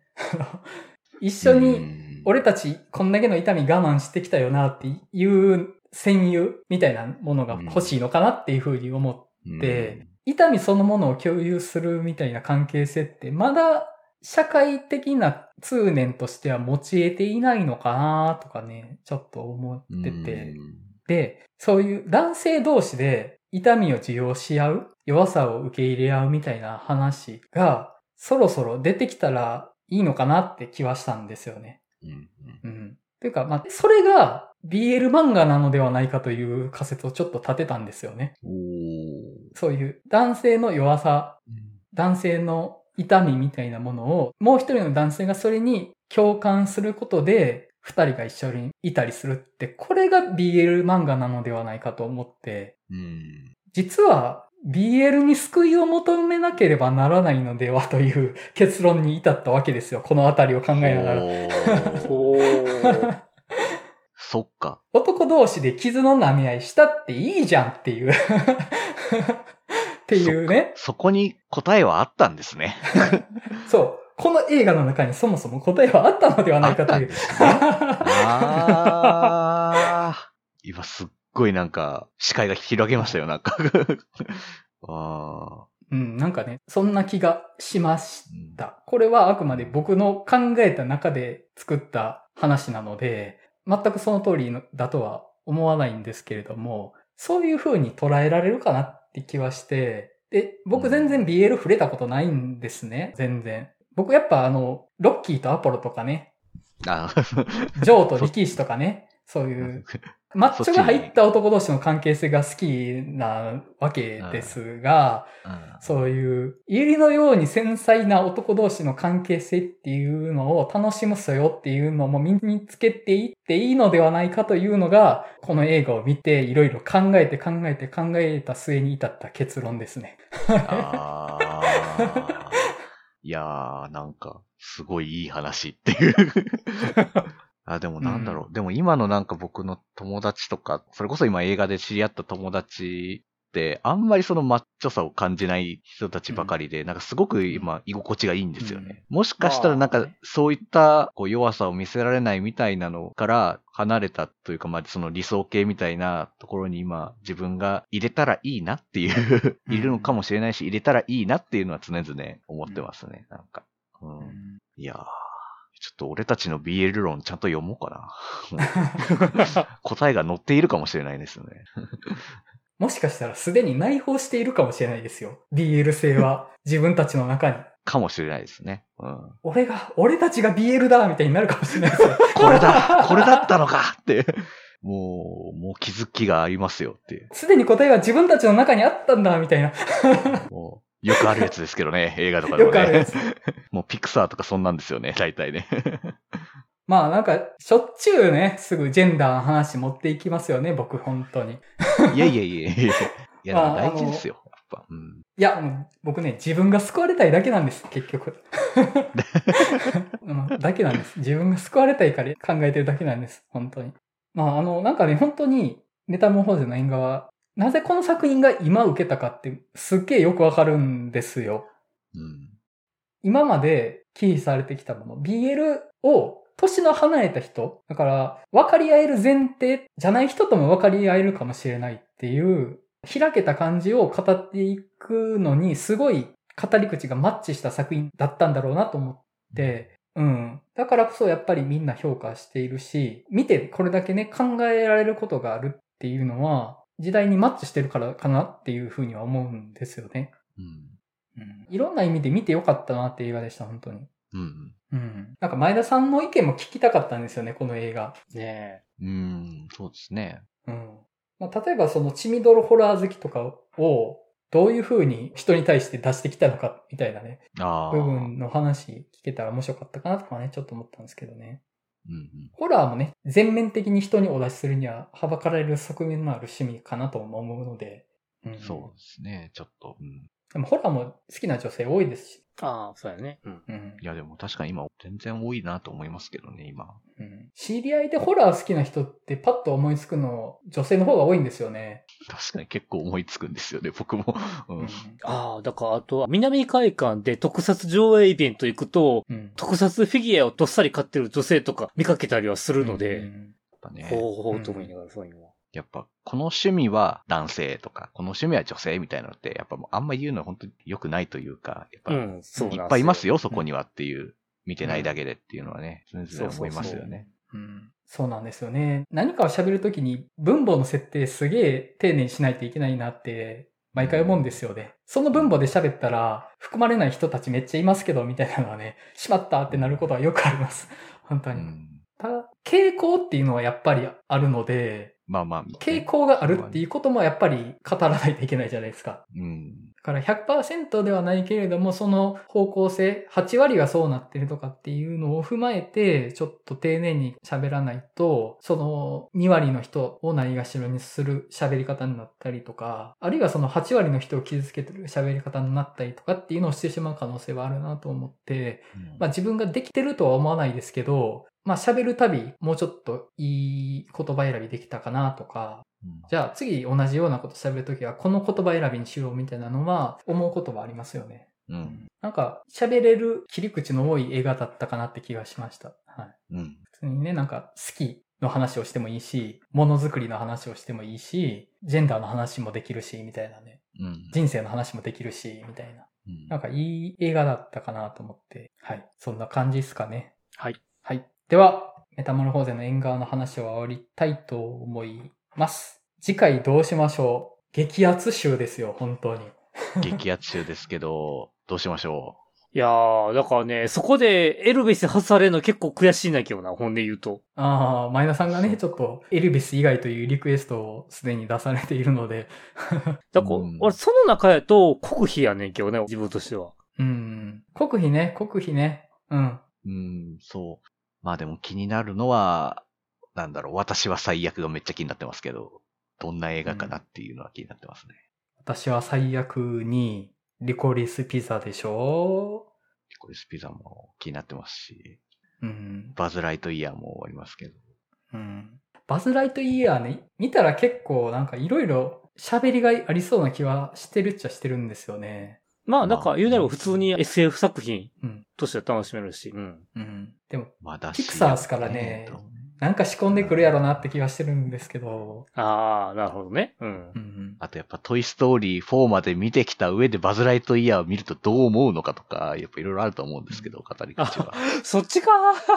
A: 一緒に、俺たちこんだけの痛み我慢してきたよなっていう戦友みたいなものが欲しいのかなっていうふうに思って、痛みそのものを共有するみたいな関係性ってまだ社会的な通念としては持ち得ていないのかなとかね、ちょっと思ってて。で、そういう男性同士で痛みを受容し合う、弱さを受け入れ合うみたいな話が、そろそろ出てきたらいいのかなって気はしたんですよね。
C: うんうん
A: うん。というか、まあ、それが BL 漫画なのではないかという仮説をちょっと立てたんですよね。そういう男性の弱さ、男性の痛みみたいなものを、もう一人の男性がそれに共感することで、二人が一緒にいたりするって、これが BL 漫画なのではないかと思って、
C: うん。
A: 実は BL に救いを求めなければならないのではという結論に至ったわけですよ。このあたりを考えながら。
C: そっか。
A: 男同士で傷の舐め合いしたっていいじゃんっていう。っていうね。
C: そこに答えはあったんですね。
A: そう。この映画の中にそもそも答えはあったのではないかという。
C: あー。今すっごいなんか、視界が広げましたよ、なんか。あ
A: うん、なんかね、そんな気がしまし
C: ー
A: た。これはあくまで僕の考えた中で作った話なので、全くその通りだとは思わないんですけれども、そういう風に捉えられるかなって気はして、で、僕全然 BL 触れたことないんですね、全然。僕やっぱあの、ロッキーとアポロとかね、
C: あ。
A: ジョーと力士とかね、そういう、マッチョが入った男同士の関係性が好きなわけですが、そういう、入りのように繊細な男同士の関係性っていうのを楽しむそよっていうのも身につけていっていいのではないかというのが、この映画を見ていろいろ考えて考えて考えた末に至った結論ですね。
C: いやー、なんか、すごいいい話っていう。あ、でもなんだろう。でも今のなんか僕の友達とか、それこそ今映画で知り合った友達あんまりそのマッチョさを感じない人たちばかりで、なんかすごく今居心地がいいんですよね。もしかしたらなんかそういったこう弱さを見せられないみたいなのから離れたというか、まあその理想形みたいなところに今自分が入れたらいいなっていう、
A: うん
C: いるのかもしれないし、入れたらいいなっていうのは常々思ってますね。なんか。うん。いやー。ちょっと俺たちの BL 論ちゃんと読もうかな。答えが載っているかもしれないですね。
A: もしかしたらすでに内包しているかもしれないですよ。BL 性は 自分たちの中に。
C: かもしれないですね。うん。
A: 俺が、俺たちが BL だみたいになるかもしれないですよ。
C: これだこれだったのかって。もう、もう気づきがありますよっていう。
A: すでに答えは自分たちの中にあったんだみたいな。
C: もう、よくあるやつですけどね、映画とかでもね
A: よくあるやつ。
C: もうピクサーとかそんなんですよね、大体ね。
A: まあなんか、しょっちゅうね、すぐジェンダーの話持っていきますよね、僕本当に。
C: いやいやいやいやいや、
A: まあ
C: 大事ですよ、やっぱ。うん。
A: いや、もう僕ね、自分が救われたいだけなんです、結局。うんだけなんです。自分が救われたいから考えてるだけなんです、本当に。まああの、なんかね、本当に、メタモンフォーゼの縁側は、なぜこの作品が今受けたかって、すっげえよくわかるんですよ。
C: うん。
A: 今まで起否されてきたもの、BL を年の離れた人、だから分かり合える前提じゃない人とも分かり合えるかもしれないっていう、開けた感じを語っていくのに、すごい語り口がマッチした作品だったんだろうなと思って、うん。だからこそやっぱりみんな評価しているし、見てこれだけね、考えられることがあるっていうのは、時代にマッチしてるからかなっていうふうには思うんですよね。
C: うん。
A: うん。いろんな意味で見てよかったなって映画でした、本当に。
C: うん。
A: うん。なんか前田さんの意見も聞きたかったんですよね、この映画。
B: ね
C: うん、そうですね。
A: うん。まあ、例えばその血みどろホラー好きとかを、どういう風に人に対して出してきたのか、みたいなね、
C: ああ。
A: 部分の話聞けたら面白かったかなとかね、ちょっと思ったんですけどね。
C: うんうん。
A: ホラーもね、全面的に人にお出しするには、はばかられる側面のある趣味かなとも思うので。うん、
C: そうですね、ちょっと。うん。
A: でもホラーも好きな女性多いですし。
B: ああ、そうやね。うん。
A: うん
C: いや、でも確かに今、全然多いなと思いますけどね、今。
A: うん、知り合いでホラー好きな人ってパッと思いつくの、女性の方が多いんですよね。
C: 確かに結構思いつくんですよね、僕も。う
A: うん
C: ん。
B: ああ、だからあとは、南海館で特撮上映イベント行くと、
A: うん。
B: 特撮フィギュアをどっさり買ってる女性とか見かけたりはするの
A: う
B: で、
A: ん
C: やっぱね、
B: ほうほうと思いながらそういうのは。
C: やっぱ、この趣味は男性とか、この趣味は女性みたいなのって、やっぱもうあんま言うのは本当に良くないというか、やっぱ、い
B: うん、そうなん
C: っぱいいますよ、そこにはっていう、見てないだけでっていうのはね、全然思いますよね。
A: うん。そうなんですよね。何かを喋るときに分母の設定すげえ丁寧にしないといけないなって、毎回思うんですよね。その分母で喋ったら、含まれない人たちめっちゃいますけど、みたいなのはね、しまったってなることはよくあります。本当に。
C: うん。
A: ただ、傾向っていうのはやっぱりあるので、
C: まあまあ。
A: 傾向があるっていうこともやっぱり語らないといけないじゃないですか。
C: うん。
A: だから100%ではないけれども、その方向性、8割がそうなってるとかっていうのを踏まえて、ちょっと丁寧に喋らないと、その2割の人をないがしろにする喋り方になったりとか、あるいはその8割の人を傷つけてる喋り方になったりとかっていうのをしてしまう可能性はあるなと思って、まあ自分ができてるとは思わないですけど、まあ喋るたびもうちょっといい言葉選びできたかなとか、
C: うん
A: じゃあ次同じようなこと喋るときはこの言葉選びにしようみたいなのは思うことはありますよね。
C: うん。
A: なんか喋れる切り口の多い映画だったかなって気がしました。はい。
C: うん。
A: 普通にね、なんか好きの話をしてもいいし、ものづくりの話をしてもいいし、ジェンダーの話もできるし、みたいなね。
C: うん。
A: 人生の話もできるし、みたいな。
C: うん
A: なんかいい映画だったかなと思って。はい。そんな感じですかね。
B: はい。
A: はい。では、メタモルフォーゼの縁側の話を終わりたいと思います。次回どうしましょう？激アツ集ですよ、本当に。
C: 激アツ中ですけど、どうしましょ
B: いやー、だからね、そこでエルベス外されるの結構悔しいんだけどな、本で言うと。
A: ああ、前田さんがね、ちょっとエルビス以外というリクエストをすでに出されているので。
B: だから、
C: うん
B: 俺その中やと国費やねんけどね、自分としては。
A: うん。国費ね、国費ね。うん。
C: う。うん、そう。まあでも気になるのは、なんだろう、私は最悪がめっちゃ気になってますけど、どんな映画かなっていうのは気になってますね。
A: 私は最悪に、リコリスピザでしょ？
C: これスピザも気になってますし、
A: うん。
C: バズ・ライトイヤーもありますけど。
A: うん。バズ・ライトイヤーね、見たら結構なんかいろいろ喋りがいありそうな気はしてるっちゃしてるんですよね。
B: まあ、なんか言うなら普通に SF 作品
A: うん。
B: としては楽しめるし、うん。
A: うん。でも、
C: まだ
A: ピクサーっすからねなんか仕込んでくるやろなって気はしてるんですけど。
B: ああ、なるほどね。うん
A: う。ん。
C: あとやっぱトイストーリー4まで見てきた上でバズ・ライトイヤーを見るとどう思うのかとか、やっぱいろいろあると思うんですけど、語り口は。
B: そっちか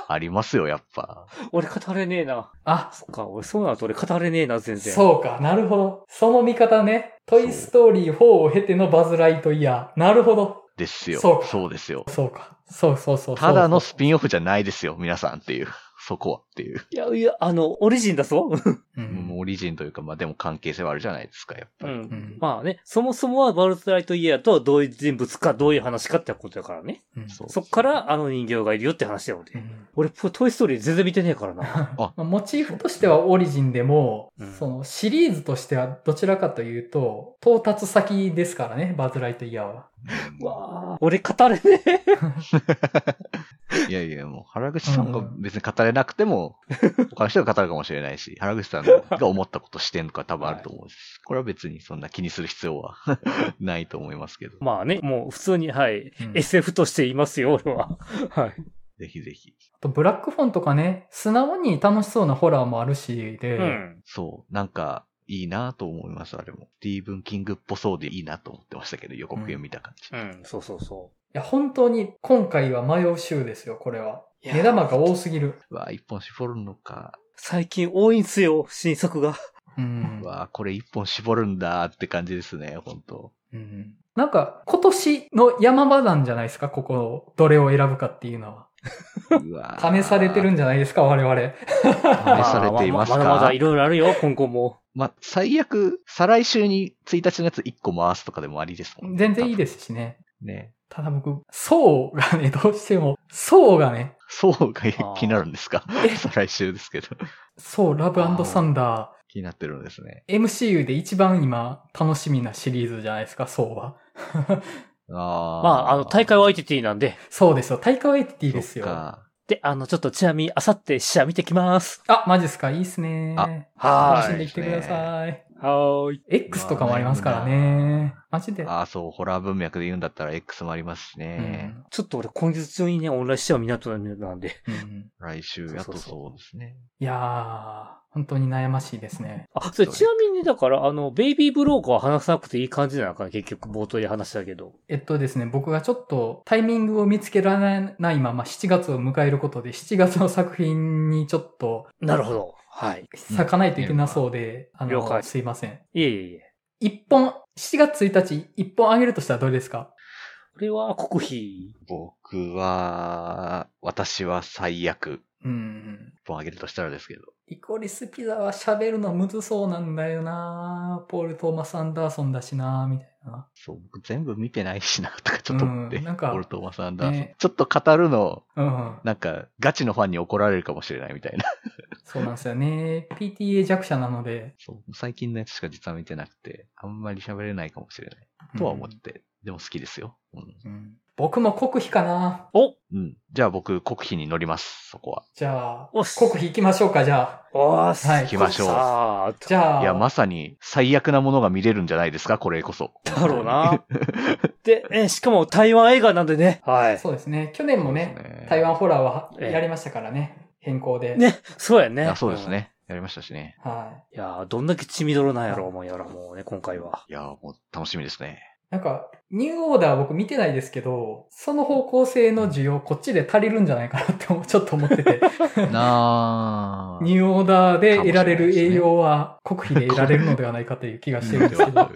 C: ありますよ、やっぱ。
B: 俺語れねえな。
A: あ、
B: そっか、俺そうなると俺語れねえな、全然。
A: そうか、なるほど。その見方ね。トイストーリー4を経てのバズ・ライトイヤー。なるほど。
C: ですよ。
A: そうか
C: そうですよ。
A: そうか。そうそうそうそう。
C: ただのスピンオフじゃないですよ、皆さんっていう。そこはっていう。
B: いや、いや、あの、オリジンだぞ。
A: う。
C: んオリジンというか、まあでも関係性はあるじゃないですか、やっぱり。
B: うん。
A: うん。
B: まあね、そもそもはバルツライトイヤーとどういう人物か、どういう話かってことだからね。
A: うん
C: そう
B: そっからあの人形がいるよって話だよね。
A: うん
B: 俺、トイストーリー全然見てねえからな。
C: あ
A: まあモチーフとしてはオリジンでも、
B: うん
A: そのシリーズとしてはどちらかというと、到達先ですからね、バズ・ライトイヤーは。
B: わあ、俺語れねえ。
C: いやいや、もう原口さんが別に語れなくても、他の人が語るかもしれないし、原口さんが思ったことしてんのか 多分あると思うし、これは別にそんな気にする必要は ないと思いますけど。
B: まあね、もう普通に、はい、
A: うん
B: SF として言いますよ、俺は。はい。
C: ぜひぜひ。
A: あと、ブラックフォンとかね、素直に楽しそうなホラーもあるし、で、
B: うん。
C: そう、なんか、いいなと思います、あれも。スティーブン・キングっぽそうでいいなと思ってましたけど、予告編見た感じ。
B: うん、そうそうそ
A: いや、本当に今回は迷う週ですよ、これは。
B: いや
A: 目玉が多すぎる。
C: うわ一本絞るのか。
B: う。最近多いんすよ、新作が。
A: うん
C: う。わこれ一本絞るんだって感じですね、本当
A: うんなんか、今年の山場なんじゃないですか、ここ、どれを選ぶかっていうのは。
C: うわ
A: 試されてるんじゃないですか、我々。
C: 試されていますか？
B: まあまだまだいろいろあるよ、今後も。
C: まあ、最悪、再来週に1日のやつ1個回すとかでもありですもんね。
A: 全然いいですしね。
C: ね。
A: ただ僕、層がね、どうしても、層がね、
C: そうが
B: ー
C: 気になるんですか？来週ですけど。
A: そう、ラブサンダ
C: 気になってるんですね。
A: ー、MCU で一番今、楽しみなシリーズじゃないですか、層は。
C: ああ。
B: まあ、あの、大会はアイティティなんで。
A: そうですよ、大会エティティですよ。
B: で、あの、ちょっとちなみに、あさって試写見てきます。
A: あ、マジっすか？いいっすね。
C: あ
B: は
A: 楽しんできてください。
B: はーい。
A: X とかもありますからね。マジで？
C: ああ、そう、ホラー文脈で言うんだったら X もありますし
A: う
C: ね。
A: ん。
B: ちょっと俺今月中にね、オンラインしては港なんで。
A: うん
C: 来週やと
B: そうそうそう
C: そうですね。
A: いやー、本当に悩ましいですね。
B: あ、それちなみにだから、あの、ベイビーブローカーは話さなくていい感じなのかな結局冒頭で話したけど。
A: えっとですね、僕がちょっとタイミングを見つけられないまま7月を迎えることで、7月の作品にちょっと
B: なるほど。はい。
A: 咲かないといけなそうで、あの、
B: 了解
A: すいません。
B: いえいえいえ。
A: 一本、7月1日、一本あげるとしたらどれですか？
B: これは国費。
C: 僕は、私は最悪。
A: うん。
C: 一本あげるとしたらですけど。
A: リコリスピザは喋るのむずそうなんだよなポール・トーマス・アンダーソンだしなみたいな。
C: そう、僕全部見てないしな、とかちょっと思って。
A: うんなんか
C: ポルトーマス・アンダーソン。
A: ね
C: ちょっと語るの、
A: うん。
C: なんか、ガチのファンに怒られるかもしれないみたいな。
A: そうなんですよね。PTA 弱者なので。
C: そう、最近のやつしか実は見てなくて、あんまり喋れないかもしれない。とは思って、でも好きですよ。うん。
A: うん。うん僕も国費かな
B: お
C: うん。じゃあ僕、国費に乗ります、そこは。
A: じゃあ、国費行きましょうか、じゃあ。
B: おーす。
A: はい
C: 行きましょう
A: じゃあ、
C: いや、まさに最悪なものが見れるんじゃないですか、これこそ。
B: だろうな。で、え、しかも台湾映画なんでね。はい。
A: そうですね。去年もね、
C: ね
A: 台湾ホラーは
B: ええ
A: やりましたからね。変更で。
B: ね、そうやね。
C: そうですね。やりましたしね。
A: はい。
B: いやーどんだけ血みどろなんやろう、思いやら、もうね、今回は。
C: いや、もう楽しみですね。
A: なんか、ニューオーダー僕見てないですけど、その方向性の需要こっちで足りるんじゃないかなって ちょっと思ってて。
C: な
A: ニューオーダーで得られる栄養は国費で得られるのではないかという気がしてるんですけど。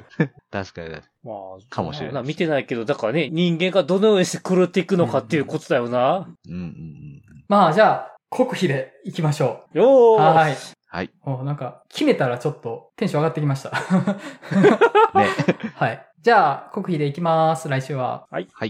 C: 確かに。
B: まあ、
C: かもしれない
B: 見てないけど、だからね、人間がどのようにして狂っていくのかっていうことだよな。
C: うんうんうん。
A: まあじゃあ、国費で行きましょ
B: よ
A: う。
B: ー
A: はい。
C: はい。
A: もうなんか、決めたらちょっとテンション上がってきました。
C: ね。
A: はい。じゃあ、国費で行きます。来週は。
C: はい。
A: は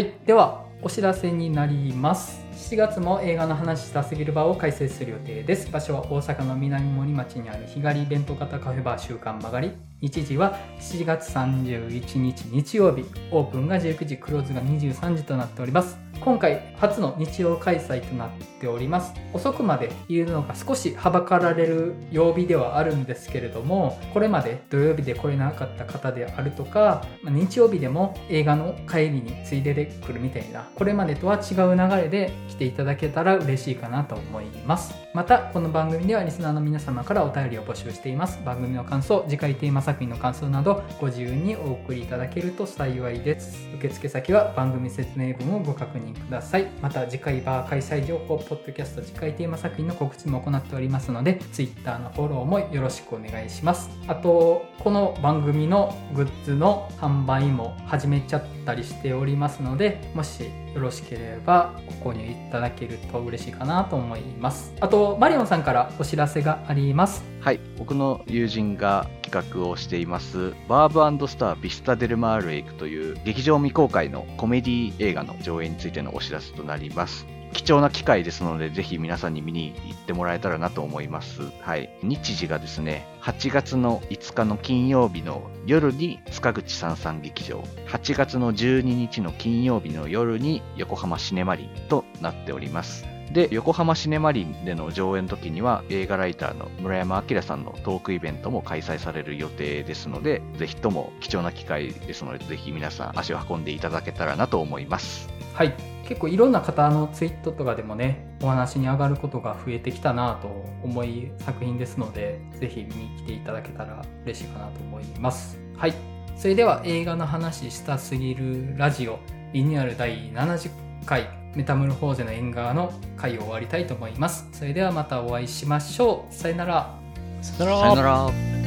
A: い。では、お知らせになります。7月も映画の話したすぎる場を開設する予定です。場所は大阪の南森町にある日帰りイベント型カフェバー週刊曲がり。日時は7月31日日曜日。オープンが19時、クローズが23時となっております。今回初の日曜開催となっております。遅くまで言うのが少しはばかられる曜日ではあるんですけれども、これまで土曜日で来れなかった方であるとか、日曜日でも映画の帰りについでてくるみたいな、これまでとは違う流れで来ていただけたら嬉しいかなと思います。また、この番組ではリスナーの皆様からお便りを募集しています。番組の感想、次回テーマ作品の感想など、ご自由にお送りいただけると幸いです。受付先は番組説明文をご確認ください。また、次回バー開催情報、ポッドキャスト次回テーマ作品の告知も行っておりますので、Twitter のフォローもよろしくお願いします。あと、この番組のグッズの販売も始めちゃったりしておりますので、もしよろしければご購入いただけると嬉しいかなと思います。あと、マリオンさんからお知らせがあります。
C: はい。僕の友人が企画をしています、バーブスタービスタデルマールエイクという劇場未公開のコメディ映画の上映についてのお知らせとなります。貴重な機会ですので、ぜひ皆さんに見に行ってもらえたらなと思います。はい。日時がですね、8月の5日の金曜日の夜に塚口三三劇場、8月の12日の金曜日の夜に横浜シネマリンとなっております。で、横浜シネマリンでの上演の時には映画ライターの村山明さんのトークイベントも開催される予定ですので、ぜひとも貴重な機会ですので、ぜひ皆さん足を運んでいただけたらなと思います。
A: はい。結構いろんな方のツイートとかでもね、お話に上がることが増えてきたなと思い作品ですので、ぜひ見に来ていただけたら嬉しいかなと思います。はい。それでは映画の話したすぎるラジオリニューアル第70回メタムルフォーゼの縁側の回を終わりたいと思います。それではまたお会いしましょう。さよなら。
B: さよなら
C: さよなら。